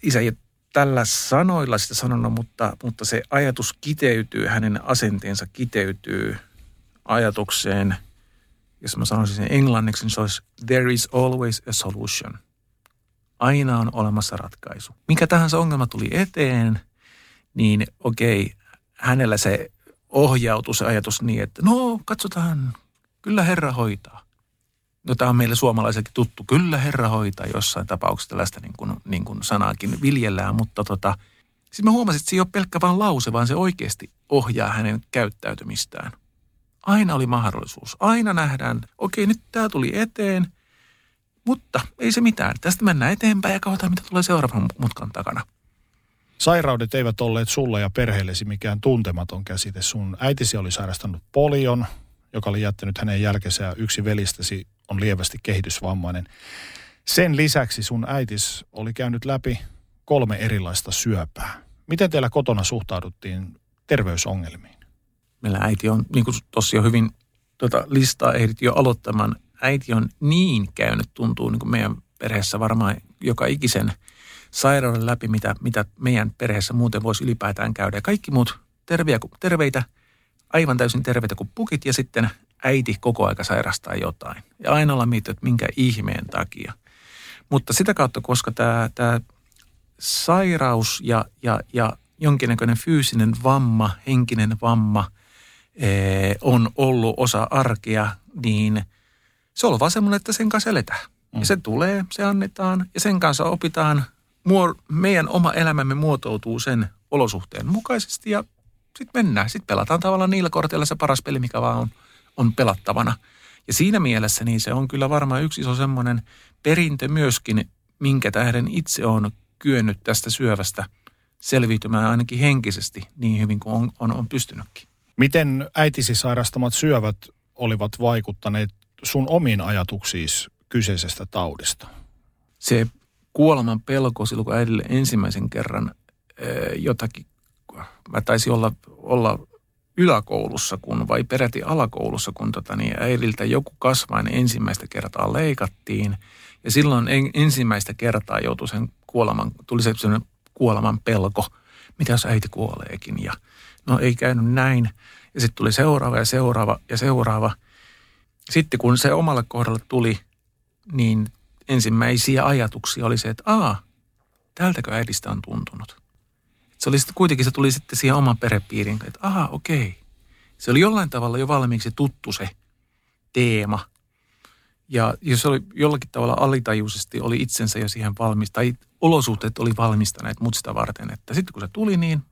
Isä ei tällä sanoilla sitä sanonut, mutta, mutta se ajatus kiteytyy, hänen asenteensa kiteytyy ajatukseen. Jos mä sanoisin sen englanniksi, niin se olisi there is always a solution. Aina on olemassa ratkaisu. Mikä tahansa ongelma tuli eteen, niin okei, hänellä se ohjautuu se ajatus niin, että no katsotaan, kyllä Herra hoitaa. No tämä on meille suomalaisellekin tuttu. Kyllä Herra hoitaa jossain tapauksessa tällaista niin kuin, niin kuin sanaakin viljellään, mutta tota, sitten mä huomasin, että se ei ole pelkkä vaan lause, vaan se oikeasti ohjaa hänen käyttäytymistään. Aina oli mahdollisuus. Aina nähdään, okei nyt tämä tuli eteen, mutta ei se mitään. Tästä mennään eteenpäin ja katsotaan, mitä tulee seuraavan mutkan takana. Sairaudet eivät olleet sulla ja perheellesi mikään tuntematon käsite. Sun äitisi oli sairastanut polion, joka oli jättänyt hänen jälkeensä ja yksi velistäsi on lievästi kehitysvammainen. Sen lisäksi sun äitis oli käynyt läpi kolme erilaista syöpää. Miten teillä kotona suhtauduttiin terveysongelmiin? Meillä äiti on, niin kuin tuossa jo hyvin tuota listaa ehdit jo aloittamaan, äiti on niin käynyt, tuntuu niin kuin meidän perheessä varmaan joka ikisen sairauden läpi, mitä, mitä meidän perheessä muuten voisi ylipäätään käydä. Ja kaikki muut terveitä, terveitä, aivan täysin terveitä kuin pukit ja sitten äiti koko aika sairastaa jotain. Ja aina ollaan miettinyt, että minkä ihmeen takia. Mutta sitä kautta, koska tämä, tämä sairaus ja, ja, ja jonkinnäköinen fyysinen vamma, henkinen vamma ee, on ollut osa arkea, niin se on vaan semmoinen, että sen kanssa eletään. Mm. Ja se tulee, se annetaan ja sen kanssa opitaan. Muo, meidän oma elämämme muotoutuu sen olosuhteen mukaisesti ja sitten mennään. Sitten pelataan tavallaan niillä korteilla se paras peli, mikä vaan on – on pelattavana. Ja siinä mielessä niin se on kyllä varmaan yksi iso semmoinen perintö myöskin, minkä tähden itse on kyennyt tästä syövästä selviytymään ainakin henkisesti niin hyvin kuin on, on, on pystynytkin. Miten äitisi sairastamat syövät olivat vaikuttaneet sun omiin ajatuksiin kyseisestä taudista? Se kuoleman pelko silloin, kun äidille ensimmäisen kerran jotakin, mä taisin olla, olla yläkoulussa kun, vai peräti alakoulussa, kun tota, niin äidiltä joku kasvain ensimmäistä kertaa leikattiin. Ja silloin en, ensimmäistä kertaa joutui sen kuoleman, tuli se kuoleman pelko, mitä jos äiti kuoleekin. Ja no ei käynyt näin. Ja sitten tuli seuraava ja seuraava ja seuraava. Sitten kun se omalle kohdalle tuli, niin ensimmäisiä ajatuksia oli se, että aa, tältäkö äidistä on tuntunut se oli sitten kuitenkin, se tuli sitten siihen oman perhepiirin, että aha, okei. Se oli jollain tavalla jo valmiiksi tuttu se teema. Ja jos oli jollakin tavalla alitajuisesti oli itsensä jo siihen valmis, tai olosuhteet oli valmistaneet mut sitä varten, että sitten kun se tuli, niin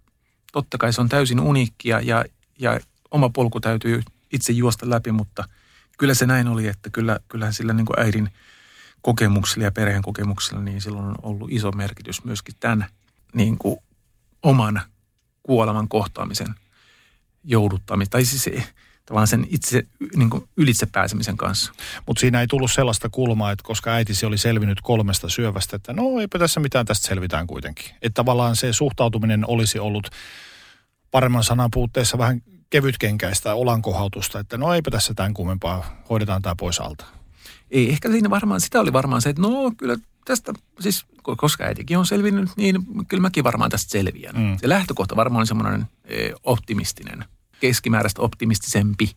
totta kai se on täysin uniikkia ja, ja oma polku täytyy itse juosta läpi, mutta kyllä se näin oli, että kyllä, kyllähän sillä niin kuin äidin kokemuksilla ja perheen kokemuksilla, niin silloin on ollut iso merkitys myöskin tämän niin kuin oman kuoleman kohtaamisen jouduttamista, tai siis tavallaan sen itse niin kuin ylitse pääsemisen kanssa. Mutta siinä ei tullut sellaista kulmaa, että koska äitisi oli selvinnyt kolmesta syövästä, että no eipä tässä mitään, tästä selvitään kuitenkin. Että tavallaan se suhtautuminen olisi ollut paremman sanan puutteessa vähän kevytkenkäistä olankohautusta, että no eipä tässä tämän kummempaa, hoidetaan tämä pois alta. Ei, ehkä siinä varmaan, sitä oli varmaan se, että no kyllä tästä, siis koska äitikin on selvinnyt, niin kyllä mäkin varmaan tästä selviän. Mm. Se lähtökohta varmaan on semmoinen e, optimistinen, keskimääräistä optimistisempi.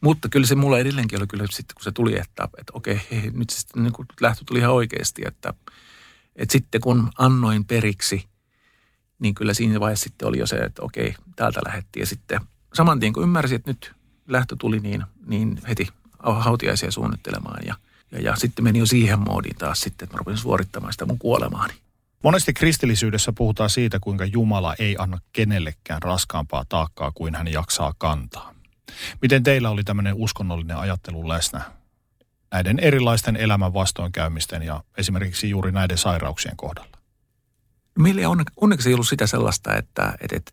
Mutta kyllä se mulla edelleenkin oli kyllä sitten, kun se tuli, että, että okei, hei, nyt se sitten niin lähtö tuli ihan oikeasti, että, että sitten kun annoin periksi, niin kyllä siinä vaiheessa sitten oli jo se, että okei, täältä lähettiin. Ja sitten saman tien kun ymmärsin, että nyt lähtö tuli, niin, niin heti hautiaisia suunnittelemaan ja – ja, ja sitten meni jo siihen moodiin taas sitten, että mä rupesin suorittamaan sitä mun kuolemaani. Monesti kristillisyydessä puhutaan siitä, kuinka Jumala ei anna kenellekään raskaampaa taakkaa kuin hän jaksaa kantaa. Miten teillä oli tämmöinen uskonnollinen ajattelu läsnä näiden erilaisten elämän vastoinkäymisten ja esimerkiksi juuri näiden sairauksien kohdalla? Meillä onne, onneksi ei ollut sitä sellaista, että, että, että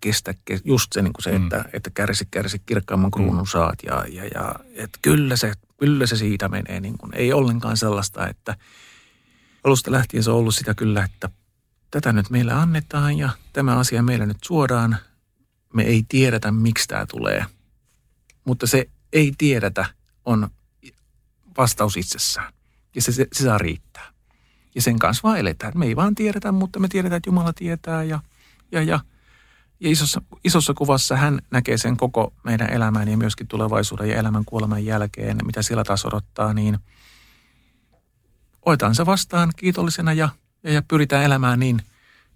kestä just se, niin kuin se mm. että, että kärsi, kärsi kirkkaamman kruunun mm. saat ja, ja, ja että kyllä se kyllä se siitä menee. Niin kuin, ei ollenkaan sellaista, että alusta lähtien se on ollut sitä kyllä, että tätä nyt meille annetaan ja tämä asia meille nyt suodaan. Me ei tiedetä, miksi tämä tulee. Mutta se ei tiedetä on vastaus itsessään. Ja se, se, se saa riittää. Ja sen kanssa vaan eletään. Me ei vaan tiedetä, mutta me tiedetään, että Jumala tietää. Ja, ja, ja, ja isossa, isossa kuvassa hän näkee sen koko meidän elämän ja myöskin tulevaisuuden ja elämän kuoleman jälkeen, mitä siellä taas odottaa, niin otetaan se vastaan kiitollisena ja, ja, ja pyritään elämään niin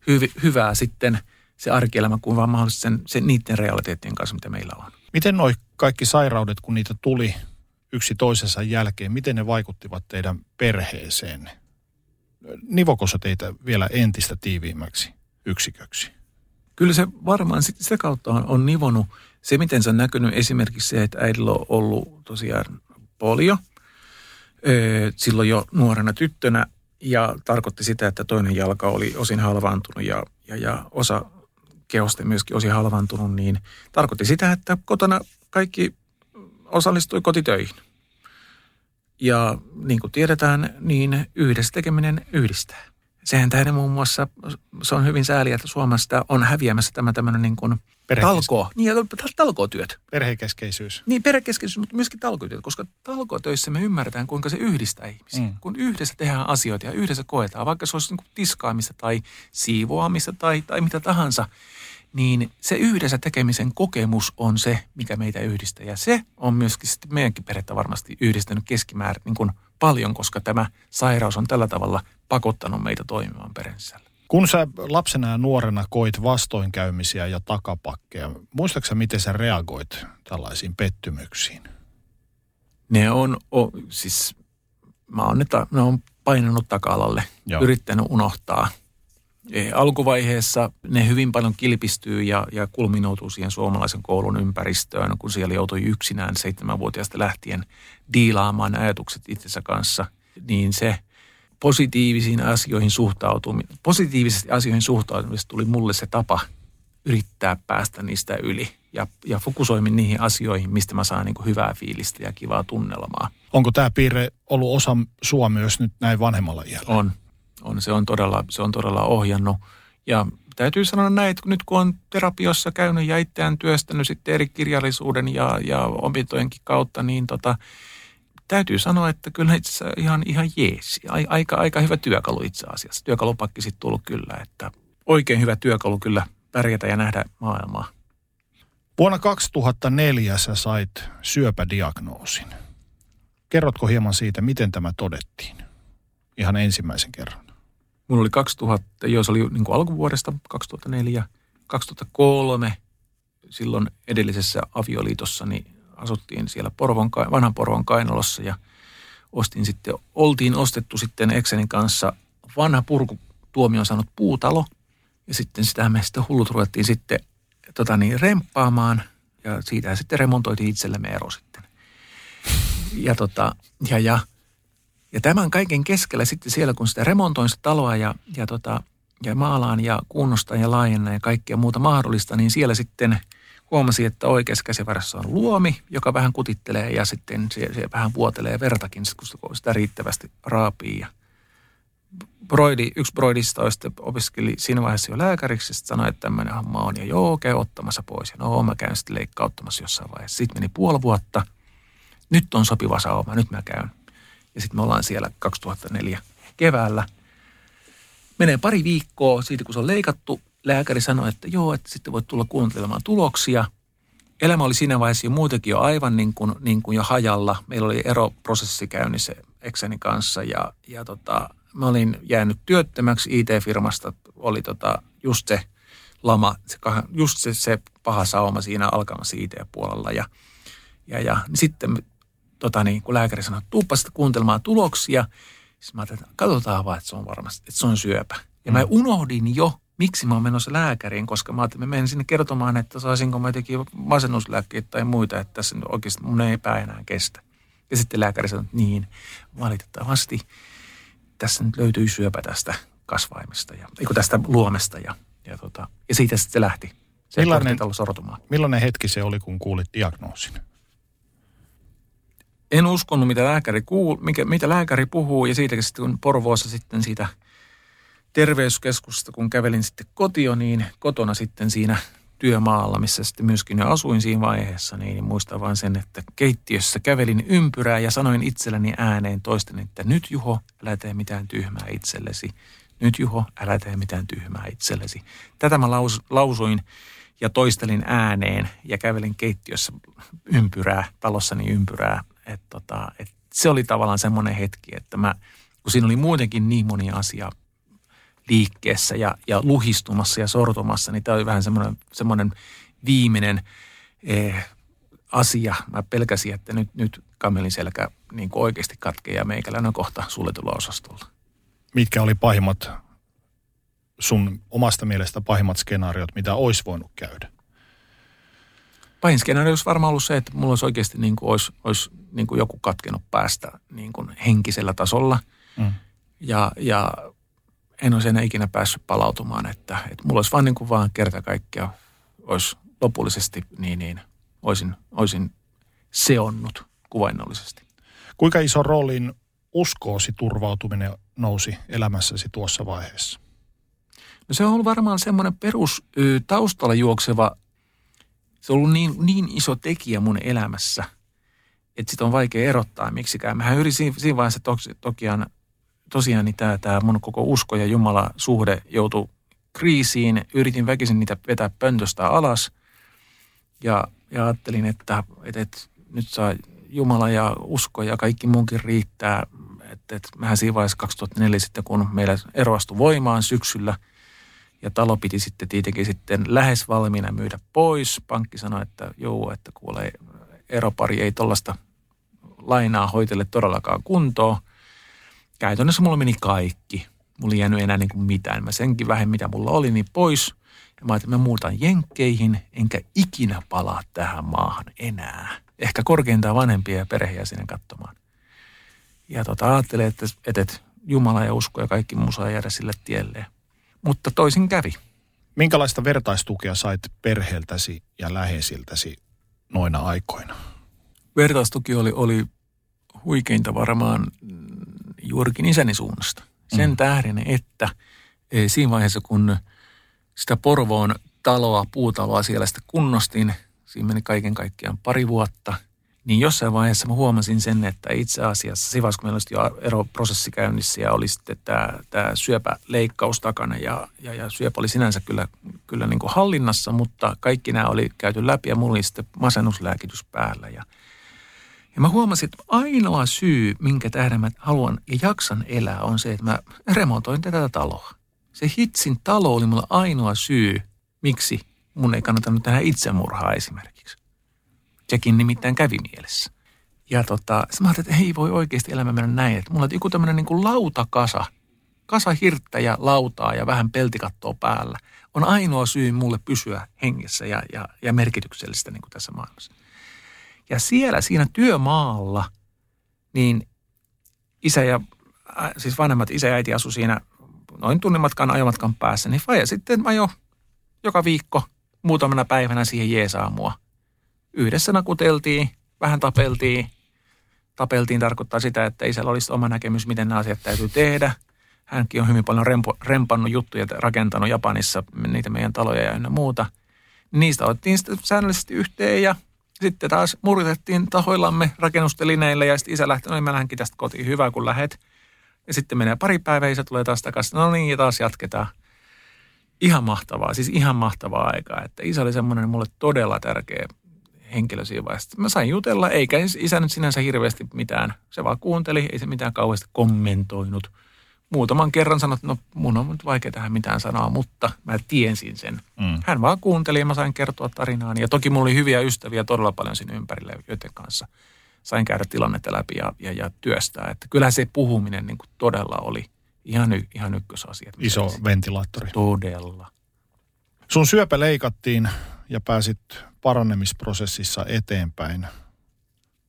hyvi, hyvää sitten se arkielämä kuin vaan mahdollisesti sen, sen, niiden realiteettien kanssa, mitä meillä on. Miten noi kaikki sairaudet, kun niitä tuli yksi toisensa jälkeen, miten ne vaikuttivat teidän perheeseen? Nivokossa teitä vielä entistä tiiviimmäksi yksiköksi? Kyllä se varmaan sitä kautta on, on nivonut. Se, miten se on näkynyt esimerkiksi se, että äidillä on ollut tosiaan polio silloin jo nuorena tyttönä ja tarkoitti sitä, että toinen jalka oli osin halvaantunut ja, ja, ja osa kehosta myöskin osin halvaantunut, niin tarkoitti sitä, että kotona kaikki osallistui kotitöihin. Ja niin kuin tiedetään, niin yhdessä tekeminen yhdistää. Sehän tähden muun muassa, se on hyvin sääli, että Suomesta on häviämässä tämä tämmöinen niin kuin talko, niin, talkootyöt. Perhekeskeisyys. Niin, perhekeskeisyys, mutta myöskin talkootyöt, koska talkootöissä me ymmärretään, kuinka se yhdistää ihmisiä. Mm. Kun yhdessä tehdään asioita ja yhdessä koetaan, vaikka se olisi niin kuin tiskaamista tai siivoamista tai, tai mitä tahansa, niin se yhdessä tekemisen kokemus on se, mikä meitä yhdistää. Ja se on myöskin sitten meidänkin perhettä varmasti yhdistänyt keskimäärin niin kuin paljon, koska tämä sairaus on tällä tavalla pakottanut meitä toimimaan perheen Kun sä lapsena ja nuorena koit vastoinkäymisiä ja takapakkeja, muistaaksä miten sä reagoit tällaisiin pettymyksiin? Ne on, o, siis mä oon, ne, ne on painanut taka-alalle, Joo. yrittänyt unohtaa – alkuvaiheessa ne hyvin paljon kilpistyy ja, ja kulminoutuu siihen suomalaisen koulun ympäristöön, kun siellä joutui yksinään seitsemänvuotiaasta lähtien diilaamaan ajatukset itsensä kanssa, niin se positiivisiin asioihin suhtautuminen, positiivisesti asioihin suhtautumisesta tuli mulle se tapa yrittää päästä niistä yli ja, ja fokusoimin niihin asioihin, mistä mä saan niin kuin hyvää fiilistä ja kivaa tunnelmaa. Onko tämä piirre ollut osa sua myös nyt näin vanhemmalla iällä? On, on, se, on todella, se on todella ohjannut. Ja täytyy sanoa näin, että nyt kun on terapiossa käynyt ja itseään työstänyt sitten eri kirjallisuuden ja, ja opintojenkin kautta, niin tota, täytyy sanoa, että kyllä itse ihan, ihan jeesi. Aika, aika hyvä työkalu itse asiassa. Työkalupakki sitten tullut kyllä, että oikein hyvä työkalu kyllä pärjätä ja nähdä maailmaa. Vuonna 2004 sä sait syöpädiagnoosin. Kerrotko hieman siitä, miten tämä todettiin? Ihan ensimmäisen kerran. Mulla oli 2000, joo se oli niin kuin alkuvuodesta 2004, 2003 silloin edellisessä avioliitossa niin asuttiin siellä Porvon, vanhan Porvon Kainalossa ja ostin sitten, oltiin ostettu sitten Exenin kanssa vanha purku tuomion saanut puutalo ja sitten sitä me sitten hullut ruvettiin sitten tota niin, remppaamaan ja siitä sitten remontoitiin itsellemme ero sitten. Ja, tota, ja, ja ja tämän kaiken keskellä sitten siellä, kun sitä remontoin sitä taloa ja, ja, tota, ja maalaan ja kunnostan ja laajennan ja kaikkea muuta mahdollista, niin siellä sitten huomasi, että oikeassa käsivarassa on luomi, joka vähän kutittelee ja sitten se, se vähän vuotelee vertakin, kun sitä riittävästi raapii. Ja broidi, yksi broidista sitten opiskeli siinä vaiheessa jo lääkäriksi ja sanoi, että tämmöinen homma on ja joo, käy ottamassa pois. Ja no, mä käyn sitten leikkauttamassa jossain vaiheessa. Sitten meni puoli vuotta. Nyt on sopiva sauma, nyt mä käyn. Ja sitten me ollaan siellä 2004 keväällä. Menee pari viikkoa siitä, kun se on leikattu. Lääkäri sanoi, että joo, että sitten voit tulla kuuntelemaan tuloksia. Elämä oli siinä vaiheessa jo muutenkin jo aivan niin kuin, niin kuin jo hajalla. Meillä oli eroprosessi käynnissä Ekseni kanssa ja, ja tota, mä olin jäänyt työttömäksi IT-firmasta. Oli tota, just se lama, se, just se, se paha sauma siinä alkamassa IT-puolella. Ja, ja, ja niin sitten tota niin, kun lääkäri sanoi, että tuuppa sitten kuuntelemaan tuloksia. Siis mä ajattelin, että katsotaan vaan, että se on varmasti, että se on syöpä. Ja mm. mä unohdin jo, miksi mä oon menossa lääkäriin, koska mä ajattelin, että mä menen sinne kertomaan, että saisinko mä jotenkin masennuslääkkeitä tai muita, että tässä oikeasti mun ei pää enää kestä. Ja sitten lääkäri sanoi, että niin, valitettavasti tässä nyt löytyy syöpä tästä kasvaimesta ja eikö tästä luomesta ja, ja, tota, ja siitä sitten se lähti. Se millainen, millainen hetki se oli, kun kuulit diagnoosin? En uskonut, mitä lääkäri, kuul, mikä, mitä lääkäri puhuu ja siitäkin sitten kun Porvoossa sitten siitä terveyskeskusta, kun kävelin sitten kotio, niin kotona sitten siinä työmaalla, missä sitten myöskin jo asuin siinä vaiheessa, niin muistan vain sen, että keittiössä kävelin ympyrää ja sanoin itselleni ääneen toisten, että nyt Juho, älä tee mitään tyhmää itsellesi. Nyt Juho, älä tee mitään tyhmää itsellesi. Tätä mä laus, lausuin ja toistelin ääneen ja kävelin keittiössä ympyrää, talossani ympyrää. Et tota, et se oli tavallaan semmoinen hetki, että mä, kun siinä oli muutenkin niin moni asia liikkeessä ja, ja luhistumassa ja sortumassa, niin tämä oli vähän semmoinen, semmoinen viimeinen eh, asia. Mä pelkäsin, että nyt, nyt kamelin selkä niin kuin oikeasti katkee ja meikäläinen on kohta suljetulla osastolla. Mitkä oli pahimmat, sun omasta mielestä pahimmat skenaariot, mitä olisi voinut käydä? Pahin skenaario olisi varmaan ollut se, että mulla olisi oikeasti niin kuin, olisi, olisi niin kuin joku katkenut päästä niin kuin henkisellä tasolla. Mm. Ja, ja en olisi enää ikinä päässyt palautumaan, että, että mulla olisi vaan niin kuin vaan kerta kaikkea olisi lopullisesti niin, niin olisin, olisin seonnut kuvainnollisesti. Kuinka iso roolin uskoosi turvautuminen nousi elämässäsi tuossa vaiheessa? No se on ollut varmaan semmoinen perus taustalla juokseva, se on ollut niin, niin iso tekijä mun elämässä, että sitä on vaikea erottaa miksikään. Mähän yritin siinä vaiheessa toki, tokiaan tosiaan niin tämä, tämä mun koko usko ja Jumala suhde joutui kriisiin. Yritin väkisin niitä vetää pöntöstä alas ja, ja ajattelin, että, että, että nyt saa Jumala ja usko ja kaikki munkin riittää. Että, että mähän siinä vaiheessa 2004 sitten, kun meillä eroastui voimaan syksyllä ja talo piti sitten tietenkin sitten lähes valmiina myydä pois. Pankki sanoi, että joo, että kuulee eropari ei tuollaista lainaa hoitele todellakaan kuntoon – käytännössä mulla meni kaikki. Mulla ei jäänyt enää niin kuin mitään. Mä senkin vähän, mitä mulla oli, niin pois. Ja mä ajattelin, mä muutan jenkkeihin, enkä ikinä palaa tähän maahan enää. Ehkä korkeintaan vanhempia ja perhejäsenen katsomaan. Ja tota, ajattelin, että, että, että Jumala ja usko ja kaikki muu saa jäädä sille tielle. Mutta toisin kävi. Minkälaista vertaistukea sait perheeltäsi ja läheisiltäsi noina aikoina? Vertaistuki oli, oli huikeinta varmaan juurikin isäni suunnasta. Sen mm. tähden, että e, siinä vaiheessa, kun sitä Porvoon taloa, puutaloa siellä sitten kunnostin, siinä meni kaiken kaikkiaan pari vuotta, niin jossain vaiheessa mä huomasin sen, että itse asiassa siinä kun meillä oli jo eroprosessi käynnissä ja oli sitten tämä, tämä syöpäleikkaus takana ja, ja, ja syöpä oli sinänsä kyllä, kyllä niin kuin hallinnassa, mutta kaikki nämä oli käyty läpi ja mulla oli sitten masennuslääkitys päällä ja – ja mä huomasin, että ainoa syy, minkä tähden mä haluan ja jaksan elää, on se, että mä remontoin tätä taloa. Se hitsin talo oli mulle ainoa syy, miksi mun ei kannata nyt tehdä itsemurhaa esimerkiksi. Sekin nimittäin kävi mielessä. Ja tota, mä ajattelin, että ei voi oikeasti elämä mennä näin. Että mulla on joku tämmöinen niin kuin lautakasa, kasa hirttä ja lautaa ja vähän peltikattoa päällä, on ainoa syy mulle pysyä hengessä ja, ja, ja merkityksellistä niin kuin tässä maailmassa. Ja siellä siinä työmaalla, niin isä ja, äh, siis vanhemmat isä ja äiti asu siinä noin tunnin matkan ajomatkan päässä, niin faija sitten ajo joka viikko muutamana päivänä siihen jeesaamua. Yhdessä nakuteltiin, vähän tapeltiin. Tapeltiin tarkoittaa sitä, että isällä olisi oma näkemys, miten nämä asiat täytyy tehdä. Hänkin on hyvin paljon rempo, rempannut juttuja, rakentanut Japanissa niitä meidän taloja ja ynnä muuta. Niistä otettiin sitten säännöllisesti yhteen ja sitten taas murtettiin tahoillamme rakennustelineillä ja sitten isä lähti, no niin mä lähdenkin tästä kotiin, hyvä kun lähet. Ja sitten menee pari päivää, isä tulee taas takaisin, no niin ja taas jatketaan. Ihan mahtavaa, siis ihan mahtavaa aikaa, että isä oli semmoinen mulle todella tärkeä henkilö siinä vaiheessa. Mä sain jutella, eikä isä nyt sinänsä hirveästi mitään. Se vaan kuunteli, ei se mitään kauheasti kommentoinut – muutaman kerran sanoi, että no mun on nyt vaikea tähän mitään sanoa, mutta mä tiensin sen. Mm. Hän vaan kuunteli ja mä sain kertoa tarinaani. Ja toki mulla oli hyviä ystäviä todella paljon siinä ympärillä, joiden kanssa sain käydä tilannetta läpi ja, ja, ja työstää. Että kyllähän se puhuminen niin kuin todella oli ihan, ihan ykkösasia. Iso ventilaattori. Todella. Sun syöpä leikattiin ja pääsit parannemisprosessissa eteenpäin,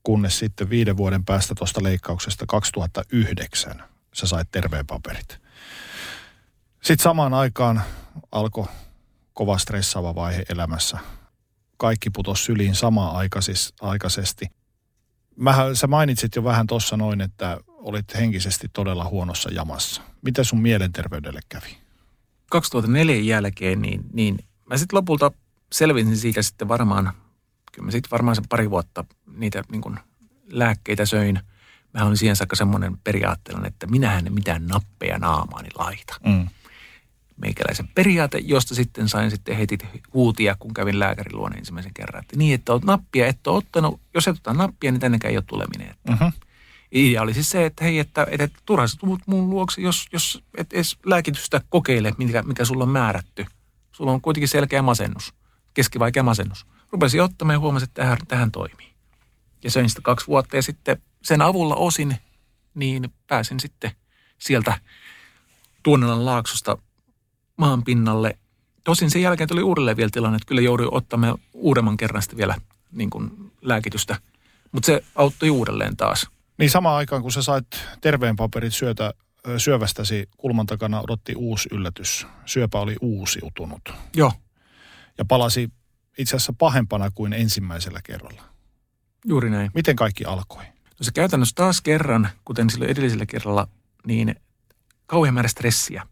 kunnes sitten viiden vuoden päästä tuosta leikkauksesta 2009 sä sait terveen paperit. Sitten samaan aikaan alkoi kova stressaava vaihe elämässä. Kaikki putosi syliin samaan aikaisesti. Mähän, sä mainitsit jo vähän tuossa noin, että olit henkisesti todella huonossa jamassa. Mitä sun mielenterveydelle kävi? 2004 jälkeen, niin, niin mä sitten lopulta selvisin siitä sitten varmaan, kyllä mä sitten varmaan sen pari vuotta niitä niin kuin lääkkeitä söin. Mä olin siihen saakka semmoinen periaatteella, että minähän en mitään nappeja naamaani laita. Mm. Meikäläisen periaate, josta sitten sain sitten heti huutia, kun kävin lääkärin luona ensimmäisen kerran. Että niin, että oot nappia, et ole ottanut, jos et ota nappia, niin tännenkään ei ole tuleminen. Että Mm-hmm. idea oli siis se, että hei, että, että, että turha sä tulet mun luokse, jos, jos et edes lääkitystä kokeile, mikä, mikä sulla on määrätty. Sulla on kuitenkin selkeä masennus, keskivaikea masennus. Rupesin ottamaan ja huomasin, että tähän, tähän toimii. Ja söin sitä kaksi vuotta ja sitten sen avulla osin, niin pääsin sitten sieltä Tuonelan laaksosta maan pinnalle. Tosin sen jälkeen tuli uudelleen vielä tilanne, että kyllä jouduin ottamaan uudemman kerran sitten vielä niin kuin lääkitystä. Mutta se auttoi uudelleen taas. Niin samaan aikaan, kun sä sait terveen paperit syötä, syövästäsi kulman takana odotti uusi yllätys. Syöpä oli uusiutunut Joo, ja palasi itse asiassa pahempana kuin ensimmäisellä kerralla. juuri näin. Miten kaikki alkoi? No se käytännössä taas kerran, kuten silloin edellisellä kerralla, niin kauhean määrä stressiä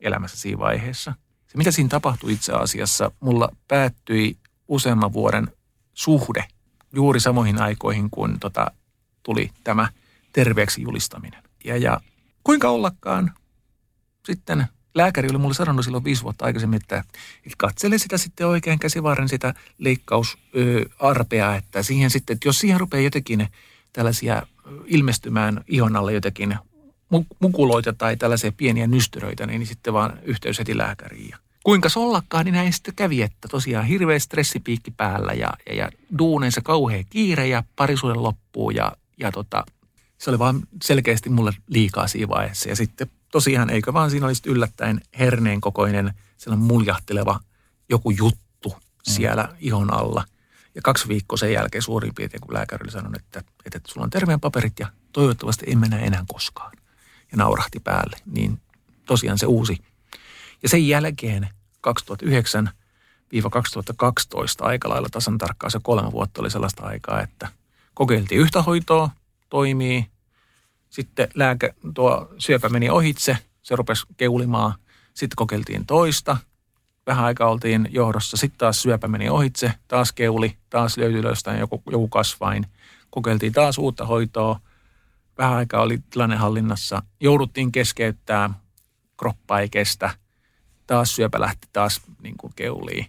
elämässä siinä vaiheessa. Se, mitä siinä tapahtui itse asiassa, mulla päättyi useamman vuoden suhde juuri samoihin aikoihin, kun tota, tuli tämä terveeksi julistaminen. Ja, ja kuinka ollakaan sitten lääkäri oli mulle sanonut silloin viisi vuotta aikaisemmin, että, että katsele sitä sitten oikein käsivarren sitä leikkausarpea, että siihen sitten, että jos siihen rupeaa jotenkin tällaisia ilmestymään ihon alle jotenkin mu- mukuloita tai tällaisia pieniä nystyröitä, niin sitten vaan yhteys heti lääkäriin. Kuinka se ollakaan, niin näin sitten kävi, että tosiaan hirveä stressipiikki päällä ja, ja, ja duuneensa kauhea kiire ja parisuuden loppuu ja, ja tota, se oli vaan selkeästi mulle liikaa siinä vaiheessa. Ja sitten tosiaan, eikö vaan siinä olisi yllättäen herneen kokoinen sellainen muljahteleva joku juttu siellä mm. ihon alla. Ja kaksi viikkoa sen jälkeen suurin piirtein, kun lääkäri oli sanonut, että, että, että sulla on terveen paperit ja toivottavasti emme näe enää koskaan. Ja naurahti päälle. Niin tosiaan se uusi. Ja sen jälkeen 2009-2012 aika lailla tasan tarkkaan se kolme vuotta oli sellaista aikaa, että kokeiltiin yhtä hoitoa, toimii. Sitten lääke, tuo syöpä meni ohitse, se rupesi keulimaan. Sitten kokeiltiin toista, vähän aikaa oltiin johdossa. Sitten taas syöpä meni ohitse, taas keuli, taas löytyi jostain joku, joku kasvain. Kokeiltiin taas uutta hoitoa. Vähän aikaa oli tilanne hallinnassa. Jouduttiin keskeyttää, kroppa ei kestä. Taas syöpä lähti taas niin kuin keuliin.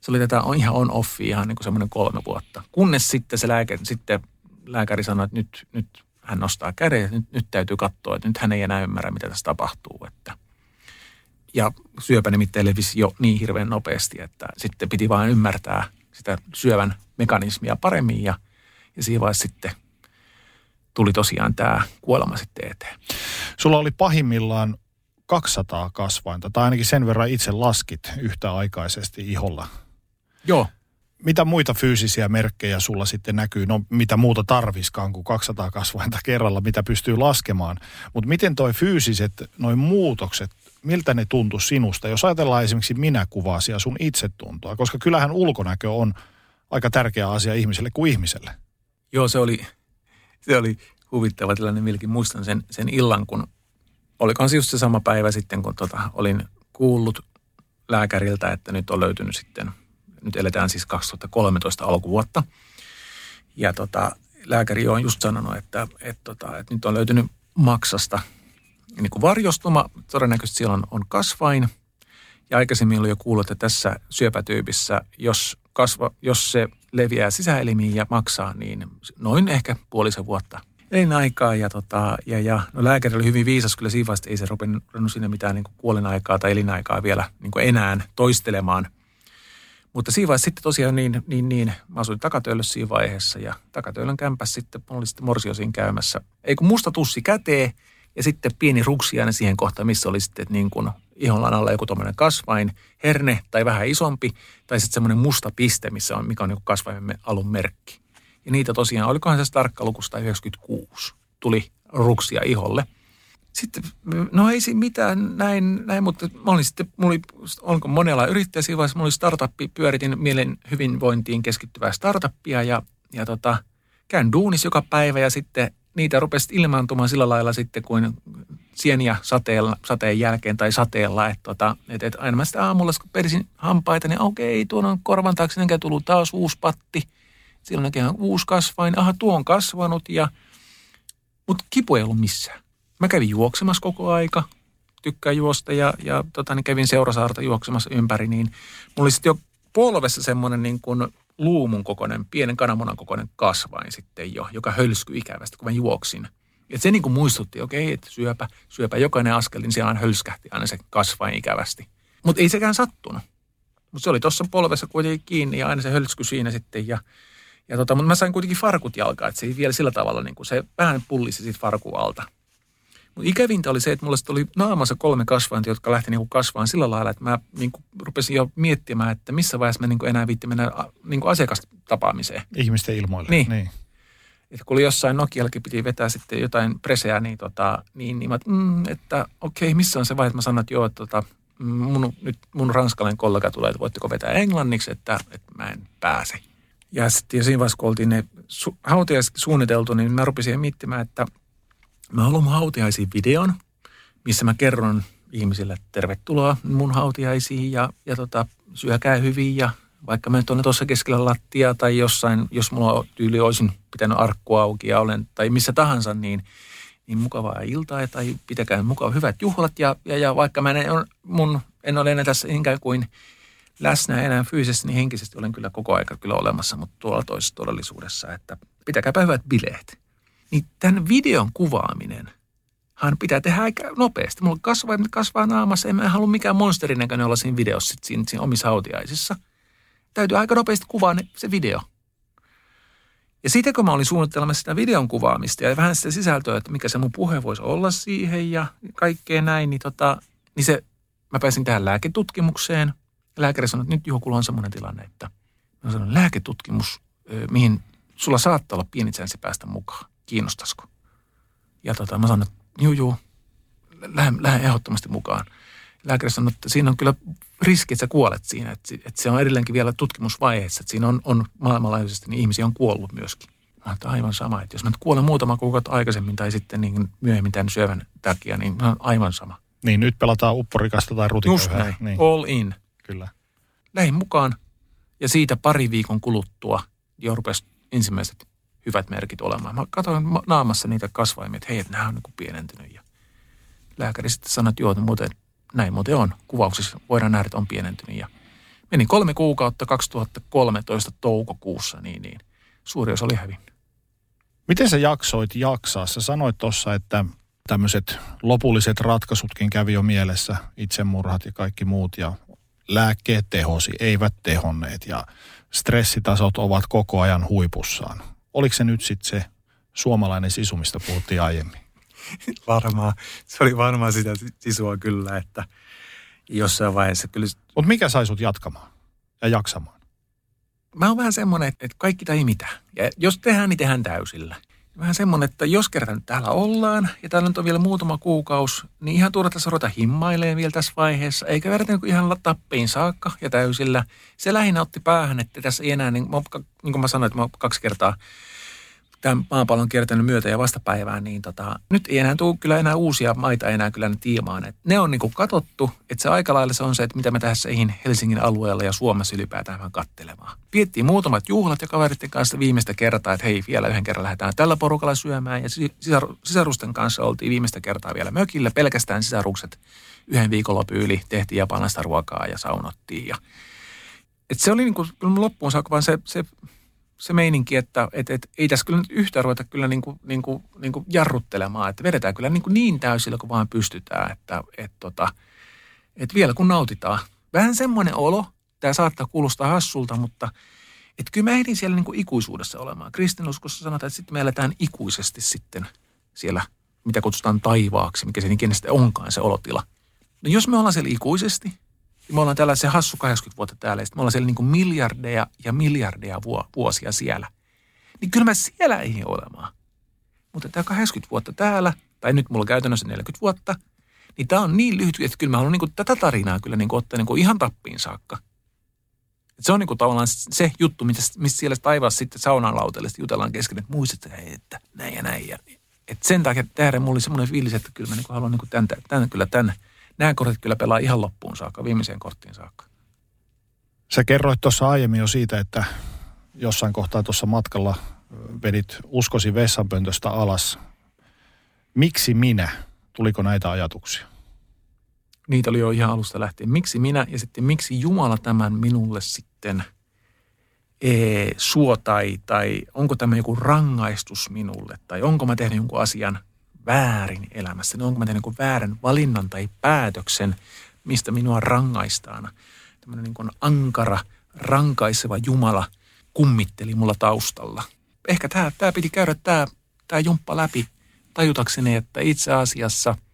Se oli tätä on ihan on-offi ihan niin kuin semmoinen kolme vuotta. Kunnes sitten se lääke, sitten lääkäri sanoi, että nyt, nyt hän nostaa käden, että nyt, nyt täytyy katsoa, että nyt hän ei enää ymmärrä, mitä tässä tapahtuu. Että. Ja syöpä nimittäin levisi jo niin hirveän nopeasti, että sitten piti vain ymmärtää sitä syövän mekanismia paremmin ja, ja siinä vaiheessa sitten tuli tosiaan tämä kuolema sitten eteen. Sulla oli pahimmillaan 200 kasvainta, tai ainakin sen verran itse laskit yhtäaikaisesti iholla. Joo, Mitä muita fyysisiä merkkejä sulla sitten näkyy? No mitä muuta tarviskaan kuin 200 kasvainta kerralla, mitä pystyy laskemaan. Mutta miten toi fyysiset, noin muutokset, miltä ne tuntuu sinusta? Jos ajatellaan esimerkiksi minäkuvaasi ja sun itsetuntoa, koska kyllähän ulkonäkö on aika tärkeä asia ihmiselle kuin ihmiselle. Joo, se oli, se oli huvittava tilanne. Milkin muistan sen, sen illan, kun olikohan se just se sama päivä sitten, kun tota, olin kuullut lääkäriltä, että nyt on löytynyt sitten, nyt eletään siis 2013 alkuvuotta. Ja tota, lääkäri on just sanonut, että, että, tota, että nyt on löytynyt maksasta niin kuin varjostuma. Todennäköisesti siellä on, on kasvain. Ja aikaisemmin oli jo kuullut, että tässä syöpätyypissä, jos, kasva, jos se leviää sisäelimiin ja maksaa, niin noin ehkä puolisen vuotta elinaikaa. Ja, tota, ja, ja no lääkäri oli hyvin viisas kyllä siinä vaiheessa, ei se rupennut sinne mitään niin kuolinaikaa tai elinaikaa vielä niin enää toistelemaan. Mutta siinä vaiheessa sitten tosiaan niin, niin, niin mä asuin takatöölössä siinä vaiheessa ja takatöölön kämpässä sitten, mulla oli sitten morsio siinä käymässä. Ei kun musta tussi käteen ja sitten pieni ruksiainen siihen kohtaan, missä oli sitten niin kuin ihon alla joku tuommoinen kasvain, herne tai vähän isompi, tai sitten semmoinen musta piste, missä on, mikä on niin kasvaimen alun merkki. Ja niitä tosiaan, olikohan se tarkka luku 196, tuli ruksia iholle. Sitten, no ei siinä mitään näin, näin mutta mä olin sitten, mulla oli, onko monella yrittäjä siinä vaiheessa, mulla oli startuppi, pyöritin mielen hyvinvointiin keskittyvää startuppia ja, ja tota, käyn duunis joka päivä ja sitten niitä rupesi ilmaantumaan sillä lailla sitten kuin sieniä sateella, sateen jälkeen tai sateella. Että tota, et, et aina mä sitten aamulla, kun perisin hampaita, niin okei, tuon on korvan taakse, niin tullut taas uusi patti. Silloin näkee uusi kasvain, aha, tuo on kasvanut ja, mutta kipu ei ollut missään. Mä kävin juoksemassa koko aika, tykkään juosta ja, ja tota, niin kävin seurasaarta juoksemassa ympäri, niin mulla oli sitten jo polvessa semmoinen niin kuin luumun kokoinen, pienen kananmunan kokoinen kasvain sitten jo, joka hölskyi ikävästi, kun mä juoksin. Ja se niin kuin muistutti, okei, okay, että syöpä, syöpä jokainen askel, niin siellä hölskähti aina se kasvain ikävästi. Mutta ei sekään sattunut. Mutta se oli tuossa polvessa kuitenkin kiinni ja aina se hölsky siinä sitten. Ja, ja tota, mutta mä sain kuitenkin farkut jalkaa, että se ei vielä sillä tavalla, niin kuin se vähän pullisi siitä farkun alta. Mutta ikävintä oli se, että mulla oli naamassa kolme kasvainta, jotka lähti niinku kasvaan sillä lailla, että mä niinku rupesin jo miettimään, että missä vaiheessa mä niinku enää viitti mennä niinku asiakastapaamiseen. Ihmisten ilmoille. Niin. niin. Että kun oli jossain Nokiallakin piti vetää sitten jotain preseä, niin, tota, niin, niin mä, mm, että okei, okay, missä on se vaihe, että mä sanon, että joo, että tota, mun, nyt mun ranskalainen kollega tulee, että voitteko vetää englanniksi, että, että mä en pääse. Ja sitten siinä vaiheessa, kun oltiin ne su- hautajaiset suunniteltu, niin mä rupesin miettimään, että Mä haluan hautiaisiin videon, missä mä kerron ihmisille, tervetuloa mun hautiaisiin ja, ja tota, syökää hyvin ja vaikka mä nyt olen tuossa keskellä lattia tai jossain, jos mulla tyyli olisin pitänyt arkku auki ja olen, tai missä tahansa, niin, niin mukavaa iltaa tai pitäkää mukava hyvät juhlat ja, ja, ja vaikka mä en, mun, en ole enää tässä ikään kuin läsnä enää fyysisesti, niin henkisesti olen kyllä koko aika kyllä olemassa, mutta tuolla toisessa todellisuudessa, että pitäkääpä hyvät bileet. Niin tämän videon kuvaaminen hän pitää tehdä aika nopeasti. Mulla kasvaa, kasvaa naamassa, en mä halua mikään monsterin näköinen olla siinä videossa siinä, siinä omissa autiaisissa. Täytyy aika nopeasti kuvaa ne, se video. Ja sitten kun mä olin suunnittelemassa sitä videon kuvaamista ja vähän sitä sisältöä, että mikä se mun puhe voisi olla siihen ja kaikkea näin, niin, tota, niin se, mä pääsin tähän lääketutkimukseen. Lääkäri sanoi, että nyt Juhokulla on semmoinen tilanne, että mä sanoin, lääketutkimus, mihin sulla saattaa olla pieni päästä mukaan kiinnostaisiko. Ja tota, mä sanoin, että juu, juu, lähden, lähden ehdottomasti mukaan. Lääkäri sanoi, että siinä on kyllä riski, että sä kuolet siinä. Että, että se on edelleenkin vielä tutkimusvaiheessa, että siinä on, on maailmanlaajuisesti, niin ihmisiä on kuollut myöskin. Mä että aivan sama, että jos mä nyt kuolen muutama kuukautta aikaisemmin tai sitten niin myöhemmin tämän syövän takia, niin on aivan sama. Niin, nyt pelataan upporikasta tai rutiköyhää. Just näin, niin. all in. Kyllä. Lähin mukaan ja siitä pari viikon kuluttua jo rupesi ensimmäiset hyvät merkit olemaan. Mä katsoin naamassa niitä kasvaimia, että hei, että nämä on niin pienentynyt. Ja lääkäri sitten sanoi, että joo, muuten, näin muuten on. Kuvauksissa voidaan nähdä, että on pienentynyt. Ja meni kolme kuukautta 2013 toukokuussa, niin, niin suuri osa oli hävinnyt. Miten sä jaksoit jaksaa? Sä sanoit tuossa, että tämmöiset lopulliset ratkaisutkin kävi jo mielessä, itsemurhat ja kaikki muut, ja lääkkeet tehosi, eivät tehonneet, ja stressitasot ovat koko ajan huipussaan. Oliko se nyt sitten se suomalainen sisu, mistä puhuttiin aiemmin? Varmaan. Se oli varmaan sitä sisua kyllä, että jossain vaiheessa kyllä... Mutta mikä sai sut jatkamaan ja jaksamaan? Mä oon vähän semmoinen, että kaikki tai mitä. Ja jos tehdään, niin tehdään täysillä. Vähän semmoinen, että jos kerran täällä ollaan ja täällä nyt on vielä muutama kuukausi, niin ihan turha tässä ruveta himmailemaan vielä tässä vaiheessa. Eikä verrata niin ihan tappiin saakka ja täysillä. Se lähinnä otti päähän, että tässä ei enää, niin, niin kuin mä sanoin, että mä kaksi kertaa tämän maapallon kiertänyt myötä ja vastapäivään, niin tota, nyt ei enää tule kyllä enää uusia maita enää kyllä ne tiimaan. Et ne on niin kuin katottu, että se aika lailla se on se, että mitä me tässä Helsingin alueella ja Suomessa ylipäätään vähän kattelemaan. Piettiin muutamat juhlat ja kaveritten kanssa viimeistä kertaa, että hei vielä yhden kerran lähdetään tällä porukalla syömään ja sisar, sisarusten kanssa oltiin viimeistä kertaa vielä mökillä, pelkästään sisarukset yhden viikonlopun yli tehtiin japanilaista ruokaa ja saunottiin ja et se oli niin kuin, loppuun saakka vaan se, se se meininki, että et, et, ei tässä kyllä nyt yhtä ruveta kyllä niin kuin, niin kuin, niin kuin jarruttelemaan, että vedetään kyllä niin, kuin niin täysillä kuin vaan pystytään, että et, tota, et vielä kun nautitaan. Vähän semmoinen olo, tämä saattaa kuulostaa hassulta, mutta et kyllä mä ehdin siellä niin kuin ikuisuudessa olemaan. Kristinuskossa sanotaan, että sitten me eletään ikuisesti sitten siellä, mitä kutsutaan taivaaksi, mikä se ikinä sitten onkaan se olotila. No jos me ollaan siellä ikuisesti, me ollaan täällä se hassu 80 vuotta täällä, ja me ollaan siellä niin kuin miljardeja ja miljardeja vuosia siellä. Niin kyllä mä siellä ei olemaan. Mutta tämä 80 vuotta täällä, tai nyt mulla on käytännössä 40 vuotta, niin tämä on niin lyhyt, että kyllä mä haluan niin kuin tätä tarinaa kyllä niin kuin ottaa niin kuin ihan tappiin saakka. Et se on niin kuin tavallaan se juttu, mistä, mistä siellä taivaassa sitten saunan lautelle jutellaan kesken, että muistat, että näin ja näin. Ja et sen takia tähden mulla oli semmoinen fiilis, että kyllä mä niin haluan niin tämän, tämän, kyllä tämän, nämä kortit kyllä pelaa ihan loppuun saakka, viimeiseen korttiin saakka. Sä kerroit tuossa aiemmin jo siitä, että jossain kohtaa tuossa matkalla vedit uskosi vessanpöntöstä alas. Miksi minä? Tuliko näitä ajatuksia? Niitä oli jo ihan alusta lähtien. Miksi minä ja sitten miksi Jumala tämän minulle sitten ee, suo tai, tai onko tämä joku rangaistus minulle tai onko mä tehnyt jonkun asian väärin elämässä. Onko mä tehnyt väärän valinnan tai päätöksen, mistä minua rangaistaan. Tämmöinen niin kuin ankara, rankaiseva Jumala kummitteli mulla taustalla. Ehkä tämä, tämä piti käydä tämä, tämä jumppa läpi tajutakseni, että itse asiassa –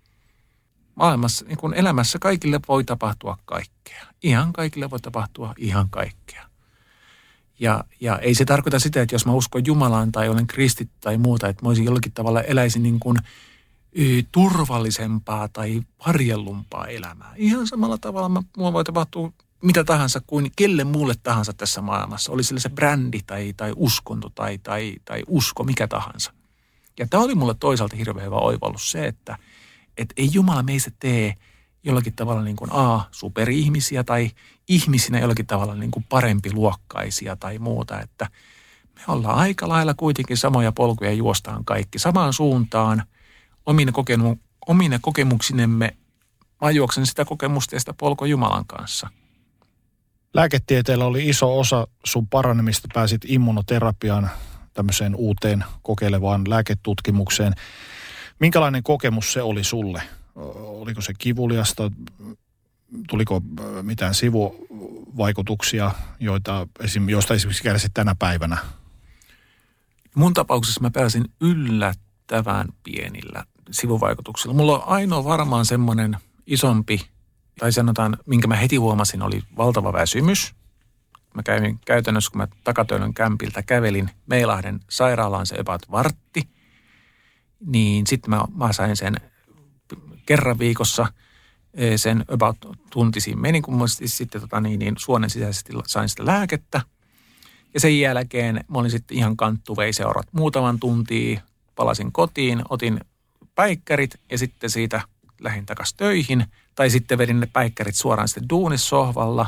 maailmassa, niin elämässä kaikille voi tapahtua kaikkea. Ihan kaikille voi tapahtua ihan kaikkea. Ja, ja ei se tarkoita sitä, että jos mä uskon Jumalaan tai olen kristit tai muuta, että mä olisin jollakin tavalla eläisin niin kuin turvallisempaa tai varjellumpaa elämää. Ihan samalla tavalla mä, mulla voi tapahtua mitä tahansa kuin kelle muulle tahansa tässä maailmassa. Oli sillä se brändi tai, tai uskonto tai, tai, tai usko, mikä tahansa. Ja tämä oli mulle toisaalta hirveän hyvä oivallus se, että – että ei Jumala meistä tee jollakin tavalla niin kuin A, superihmisiä tai ihmisinä jollakin tavalla niin kuin parempi luokkaisia tai muuta, että me ollaan aika lailla kuitenkin samoja polkuja juostaan kaikki samaan suuntaan omine, kokemu, omine kokemuksinemme. Mä juoksen sitä kokemusta ja sitä polkua Jumalan kanssa. Lääketieteellä oli iso osa sun paranemista. Pääsit immunoterapiaan, tämmöiseen uuteen kokeilevaan lääketutkimukseen. Minkälainen kokemus se oli sulle? Oliko se kivuliasta? Tuliko mitään sivuvaikutuksia, joita, joista esimerkiksi kärsit tänä päivänä? Mun tapauksessa mä pääsin yllättävän pienillä sivuvaikutuksilla. Mulla on ainoa varmaan semmoinen isompi, tai sanotaan, minkä mä heti huomasin, oli valtava väsymys. Mä kävin käytännössä, kun mä takatöölön kämpiltä kävelin Meilahden sairaalaan se about vartti – niin sitten mä, mä sain sen kerran viikossa e, sen about tunti siinä meni, kun sitten tota, niin, niin, suonen sisäisesti sain sitä lääkettä. Ja sen jälkeen mä olin sitten ihan kanttu vei seurat muutaman tuntia, palasin kotiin, otin päikkärit ja sitten siitä lähdin takaisin töihin. Tai sitten vedin ne päikkärit suoraan sitten duunissohvalla.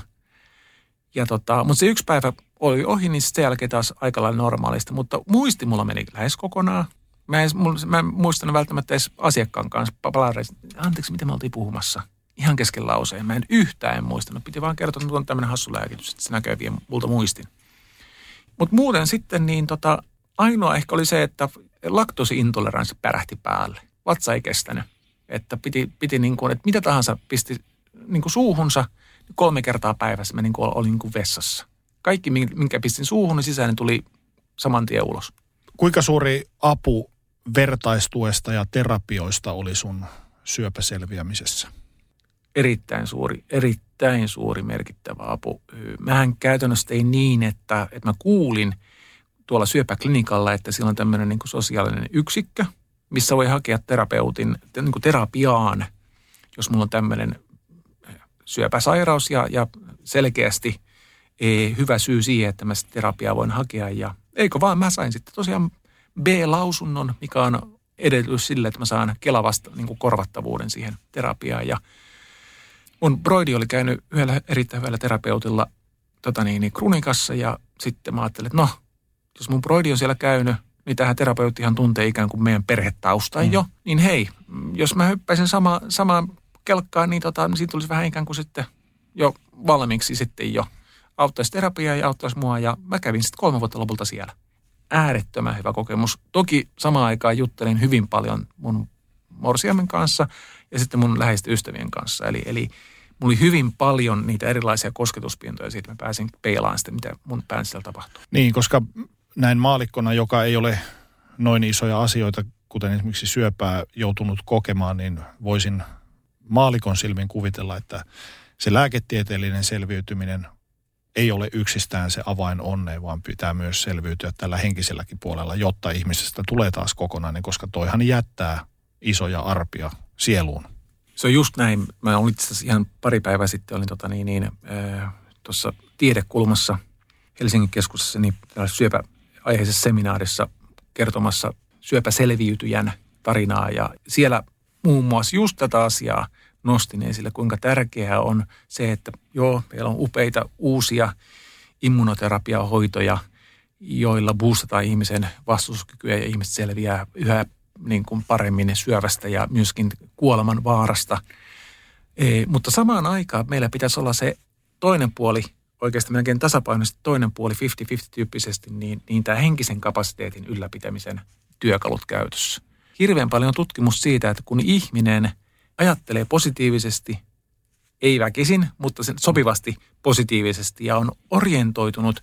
Ja tota, mutta se yksi päivä oli ohi, niin sen jälkeen taas aika lailla normaalista. Mutta muisti mulla meni lähes kokonaan. Mä en, mä en muistanut välttämättä edes asiakkaan kanssa palareissa. Anteeksi, mitä me oltiin puhumassa? Ihan kesken lauseen. Mä en yhtään en muistanut. Piti vaan kertoa, että on tämmöinen hassu lääkitys, että se näkee vie multa muistin. Mutta muuten sitten niin tota, ainoa ehkä oli se, että laktosi-intoleranssi pärähti päälle. Vatsa ei kestänyt. Että piti, piti niin kuin, että mitä tahansa pisti niin kuin suuhunsa, niin kolme kertaa päivässä mä niin kuin olin niin kuin vessassa. Kaikki, minkä pistin suuhun, niin sisään niin tuli saman tien ulos. Kuinka suuri apu vertaistuesta ja terapioista oli sun syöpäselviämisessä? Erittäin suuri, erittäin suuri merkittävä apu. Mähän käytännössä tein niin, että, että mä kuulin tuolla syöpäklinikalla, että siellä on tämmöinen niin kuin sosiaalinen yksikkö, missä voi hakea terapeutin niin kuin terapiaan, jos mulla on tämmöinen syöpäsairaus ja, ja selkeästi e, hyvä syy siihen, että mä sitä terapiaa voin hakea. Ja eikö vaan, mä sain sitten tosiaan B-lausunnon, mikä on edellytys sille, että mä saan kelavasta niin korvattavuuden siihen terapiaan. Ja mun broidi oli käynyt yhdellä erittäin hyvällä terapeutilla tota niin, niin Krunikassa ja sitten mä ajattelin, että no, jos mun broidi on siellä käynyt, niin tähän terapeuttihan tuntee ikään kuin meidän perhetaustan mm. jo, niin hei, jos mä hyppäisin sama, samaan kelkkaan, niin, tota, niin siitä tulisi vähän ikään kuin sitten jo valmiiksi sitten jo. Auttaisi terapiaa ja auttaisi mua ja mä kävin sitten kolme vuotta lopulta siellä äärettömän hyvä kokemus. Toki samaan aikaan juttelin hyvin paljon mun morsiamen kanssa ja sitten mun läheisten ystävien kanssa. Eli, eli mulla oli hyvin paljon niitä erilaisia kosketuspintoja siitä, että mä pääsin peilaan sitten, mitä mun pään tapahtuu. Niin, koska näin maalikkona, joka ei ole noin isoja asioita, kuten esimerkiksi syöpää joutunut kokemaan, niin voisin maalikon silmin kuvitella, että se lääketieteellinen selviytyminen ei ole yksistään se avain onneen, vaan pitää myös selviytyä tällä henkiselläkin puolella, jotta ihmisestä tulee taas kokonainen, koska toihan jättää isoja arpia sieluun. Se on just näin. Mä olin itse ihan pari päivää sitten, olin tota niin, niin, äh, tiedekulmassa Helsingin keskustassa niin syöpäaiheisessa seminaarissa kertomassa syöpäselviytyjän tarinaa ja siellä muun muassa just tätä asiaa nostin esille, kuinka tärkeää on se, että joo, meillä on upeita uusia immunoterapiahoitoja, joilla boostataan ihmisen vastustuskykyä ja ihmiset selviää yhä niin kuin paremmin syövästä ja myöskin kuoleman vaarasta. E, mutta samaan aikaan meillä pitäisi olla se toinen puoli, oikeastaan melkein tasapainoisesti toinen puoli 50-50 tyyppisesti, niin, niin tämä henkisen kapasiteetin ylläpitämisen työkalut käytössä. Hirveän paljon on tutkimus siitä, että kun ihminen ajattelee positiivisesti, ei väkisin, mutta sen sopivasti positiivisesti ja on orientoitunut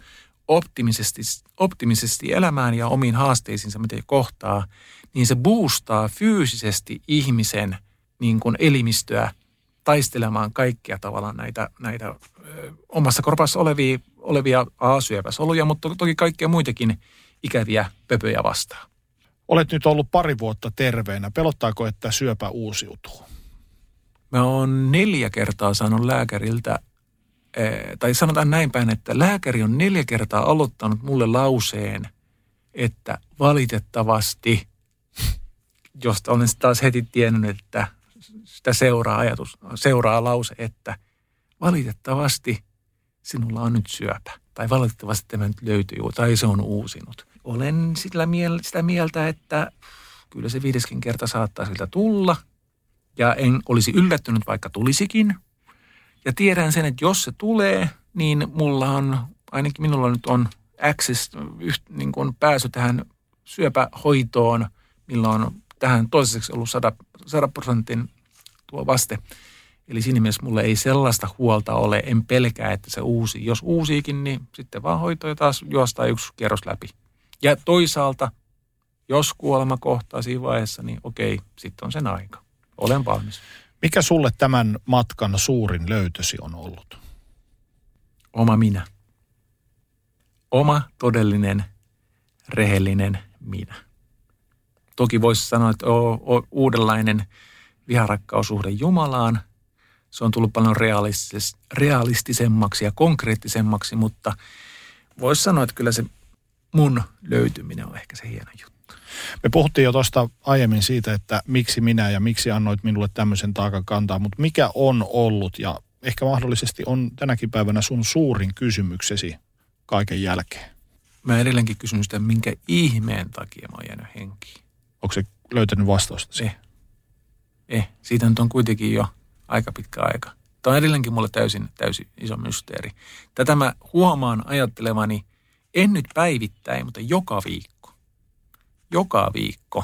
optimisesti, optimisesti elämään ja omiin haasteisiinsa, miten kohtaa, niin se boostaa fyysisesti ihmisen niin kuin elimistöä taistelemaan kaikkia tavallaan näitä, näitä ö, omassa korpassa olevia, olevia A-syöpäsoluja, mutta toki kaikkia muitakin ikäviä pöpöjä vastaan. Olet nyt ollut pari vuotta terveenä. Pelottaako, että syöpä uusiutuu? Mä oon neljä kertaa saanut lääkäriltä, tai sanotaan näin päin, että lääkäri on neljä kertaa aloittanut mulle lauseen, että valitettavasti, josta olen taas heti tiennyt, että sitä seuraa ajatus, seuraa lause, että valitettavasti sinulla on nyt syöpä. Tai valitettavasti tämä nyt löytyy, tai se on uusinut. Olen sitä mieltä, että kyllä se viideskin kerta saattaa siltä tulla. Ja en olisi yllättynyt, vaikka tulisikin. Ja tiedän sen, että jos se tulee, niin mulla on, ainakin minulla nyt on access, niin kuin pääsy tähän syöpähoitoon, millä on tähän toiseksi ollut 100, 100 prosentin tuo vaste. Eli siinä mielessä mulle ei sellaista huolta ole, en pelkää, että se uusi. Jos uusiikin, niin sitten vaan hoito ja taas juostaa yksi kierros läpi. Ja toisaalta, jos kuolema kohtaa siinä vaiheessa, niin okei, sitten on sen aika. Olen valmis. Mikä sulle tämän matkan suurin löytösi on ollut? Oma minä. Oma todellinen, rehellinen minä. Toki voisi sanoa, että on, on uudenlainen viharakkaussuhde Jumalaan. Se on tullut paljon realistis, realistisemmaksi ja konkreettisemmaksi, mutta voisi sanoa, että kyllä se mun löytyminen on ehkä se hieno juttu. Me puhuttiin jo tuosta aiemmin siitä, että miksi minä ja miksi annoit minulle tämmöisen taakan kantaa, mutta mikä on ollut ja ehkä mahdollisesti on tänäkin päivänä sun suurin kysymyksesi kaiken jälkeen? Mä edelleenkin kysyn sitä, minkä ihmeen takia mä oon jäänyt henkiin. Onko se löytänyt vastausta? Eh. Eh, siitä nyt on kuitenkin jo aika pitkä aika. Tämä on edelleenkin mulle täysin, täysin iso mysteeri. Tätä mä huomaan ajattelevani – en nyt päivittäin, mutta joka viikko. Joka viikko.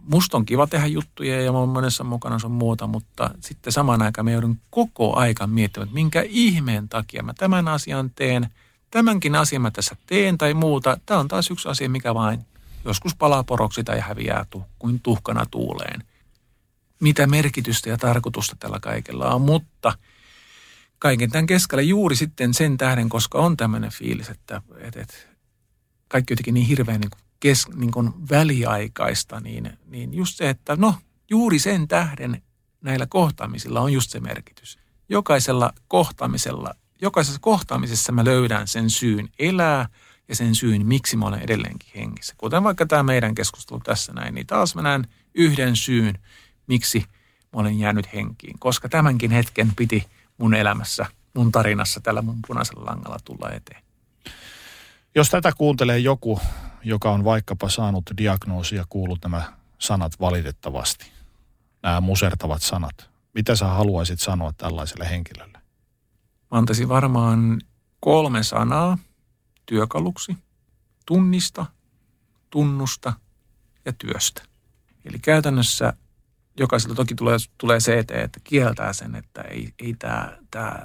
Musta on kiva tehdä juttuja ja mä oon monessa mukana sun muuta, mutta sitten samaan aikaan mä joudun koko aikan miettimään, että minkä ihmeen takia mä tämän asian teen, tämänkin asian mä tässä teen tai muuta. Tämä on taas yksi asia, mikä vain joskus palaa poroksi tai häviää tu- kuin tuhkana tuuleen. Mitä merkitystä ja tarkoitusta tällä kaikella on, mutta – kaiken tämän keskellä juuri sitten sen tähden, koska on tämmöinen fiilis, että, että, että kaikki jotenkin niin hirveän niin kuin kes, niin kuin väliaikaista, niin, niin just se, että no juuri sen tähden näillä kohtaamisilla on just se merkitys. Jokaisella kohtaamisella, jokaisessa kohtaamisessa mä löydän sen syyn elää ja sen syyn, miksi mä olen edelleenkin hengissä. Kuten vaikka tämä meidän keskustelu tässä näin, niin taas mä näen yhden syyn, miksi mä olen jäänyt henkiin. Koska tämänkin hetken piti – mun elämässä, mun tarinassa tällä mun punaisella langalla tulla eteen. Jos tätä kuuntelee joku, joka on vaikkapa saanut diagnoosia, kuullut nämä sanat valitettavasti, nämä musertavat sanat, mitä sä haluaisit sanoa tällaiselle henkilölle? Mä antaisin varmaan kolme sanaa työkaluksi. Tunnista, tunnusta ja työstä. Eli käytännössä jokaisella toki tulee, tulee se eteen, että kieltää sen, että ei, ei tämä, tämä,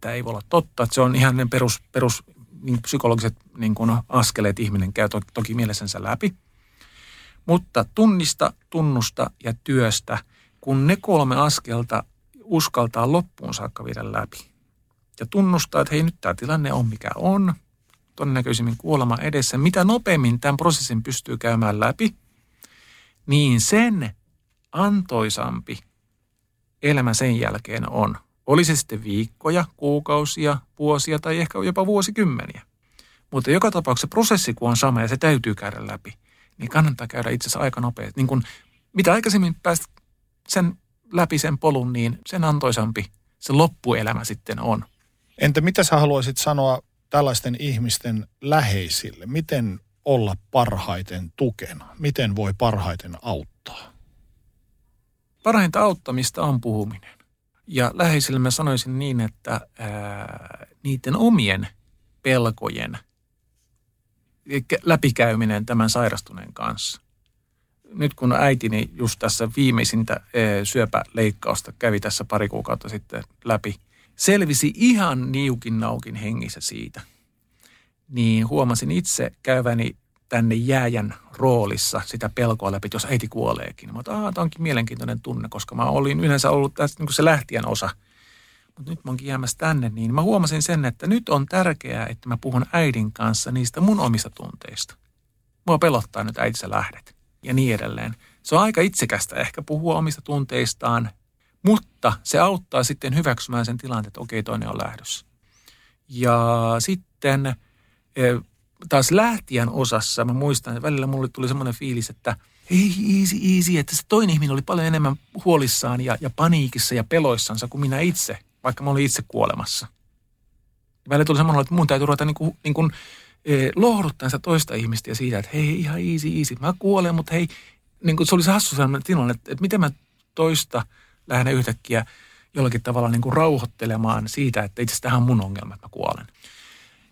tämä ei voi olla totta. Että se on ihan ne perus, perus niin psykologiset niin kuin askeleet ihminen käy to, toki mielessänsä läpi. Mutta tunnista, tunnusta ja työstä, kun ne kolme askelta uskaltaa loppuun saakka viedä läpi. Ja tunnustaa, että hei nyt tämä tilanne on mikä on, todennäköisimmin kuolema edessä. Mitä nopeammin tämän prosessin pystyy käymään läpi, niin sen antoisampi elämä sen jälkeen on. Oli se sitten viikkoja, kuukausia, vuosia tai ehkä jopa vuosikymmeniä. Mutta joka tapauksessa prosessi, kun on sama ja se täytyy käydä läpi, niin kannattaa käydä itse asiassa aika nopeasti. Niin kuin mitä aikaisemmin pääst sen läpi sen polun, niin sen antoisampi se loppuelämä sitten on. Entä mitä sä haluaisit sanoa tällaisten ihmisten läheisille? Miten olla parhaiten tukena? Miten voi parhaiten auttaa? Parhainta auttamista on puhuminen. Ja läheisille mä sanoisin niin, että ää, niiden omien pelkojen läpikäyminen tämän sairastuneen kanssa. Nyt kun äitini just tässä viimeisintä syöpäleikkausta kävi tässä pari kuukautta sitten läpi, selvisi ihan niukin naukin hengissä siitä, niin huomasin itse käyväni tänne jääjän roolissa sitä pelkoa läpi, jos äiti kuoleekin. Mä tämä onkin mielenkiintoinen tunne, koska mä olin yleensä ollut tässä niin se lähtien osa. Mutta nyt mä oonkin jäämässä tänne, niin mä huomasin sen, että nyt on tärkeää, että mä puhun äidin kanssa niistä mun omista tunteista. Mua pelottaa nyt äitissä lähdet ja niin edelleen. Se on aika itsekästä ehkä puhua omista tunteistaan, mutta se auttaa sitten hyväksymään sen tilanteen, että okei, toinen on lähdössä. Ja sitten eh, taas lähtien osassa, mä muistan, että välillä mulle tuli semmoinen fiilis, että ei easy, easy, että se toinen ihminen oli paljon enemmän huolissaan ja, ja paniikissa ja peloissansa kuin minä itse, vaikka mä olin itse kuolemassa. Välillä tuli semmoinen, että mun täytyy ruveta niin kuin, niin kuin, eh, lohduttaa sitä toista ihmistä ja siitä, että hei, ihan easy, easy, mä kuolen, mutta hei, niin kuin se oli se hassu sellainen tilanne, että, että miten mä toista lähden yhtäkkiä jollakin tavalla niin kuin rauhoittelemaan siitä, että itse asiassa tähän on mun ongelma, että mä kuolen.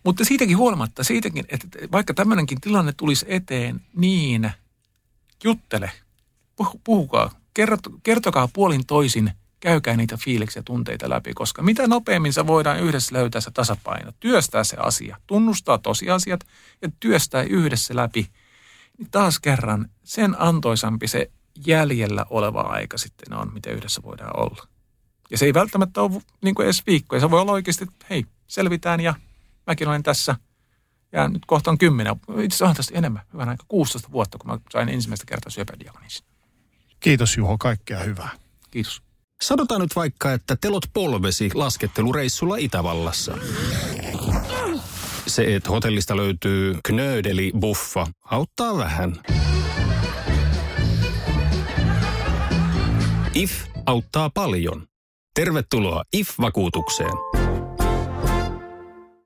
Mutta siitäkin huolimatta, siitäkin, että vaikka tämmöinenkin tilanne tulisi eteen, niin juttele, puhukaa, kertokaa puolin toisin, käykää niitä fiiliksiä ja tunteita läpi, koska mitä nopeammin se voidaan yhdessä löytää se tasapaino, työstää se asia, tunnustaa tosiasiat ja työstää yhdessä läpi, niin taas kerran sen antoisampi se jäljellä oleva aika sitten on, miten yhdessä voidaan olla. Ja se ei välttämättä ole niin kuin edes viikkoja. Se voi olla oikeasti, että hei, selvitään ja mäkin olen tässä. Ja nyt kohta on kymmenen, itse asiassa on tästä enemmän, hyvän aika 16 vuotta, kun mä sain ensimmäistä kertaa syöpädiagonisin. Kiitos Juho, kaikkea hyvää. Kiitos. Sanotaan nyt vaikka, että telot polvesi laskettelureissulla Itävallassa. Se, että hotellista löytyy knöydeli buffa, auttaa vähän. IF auttaa paljon. Tervetuloa IF-vakuutukseen.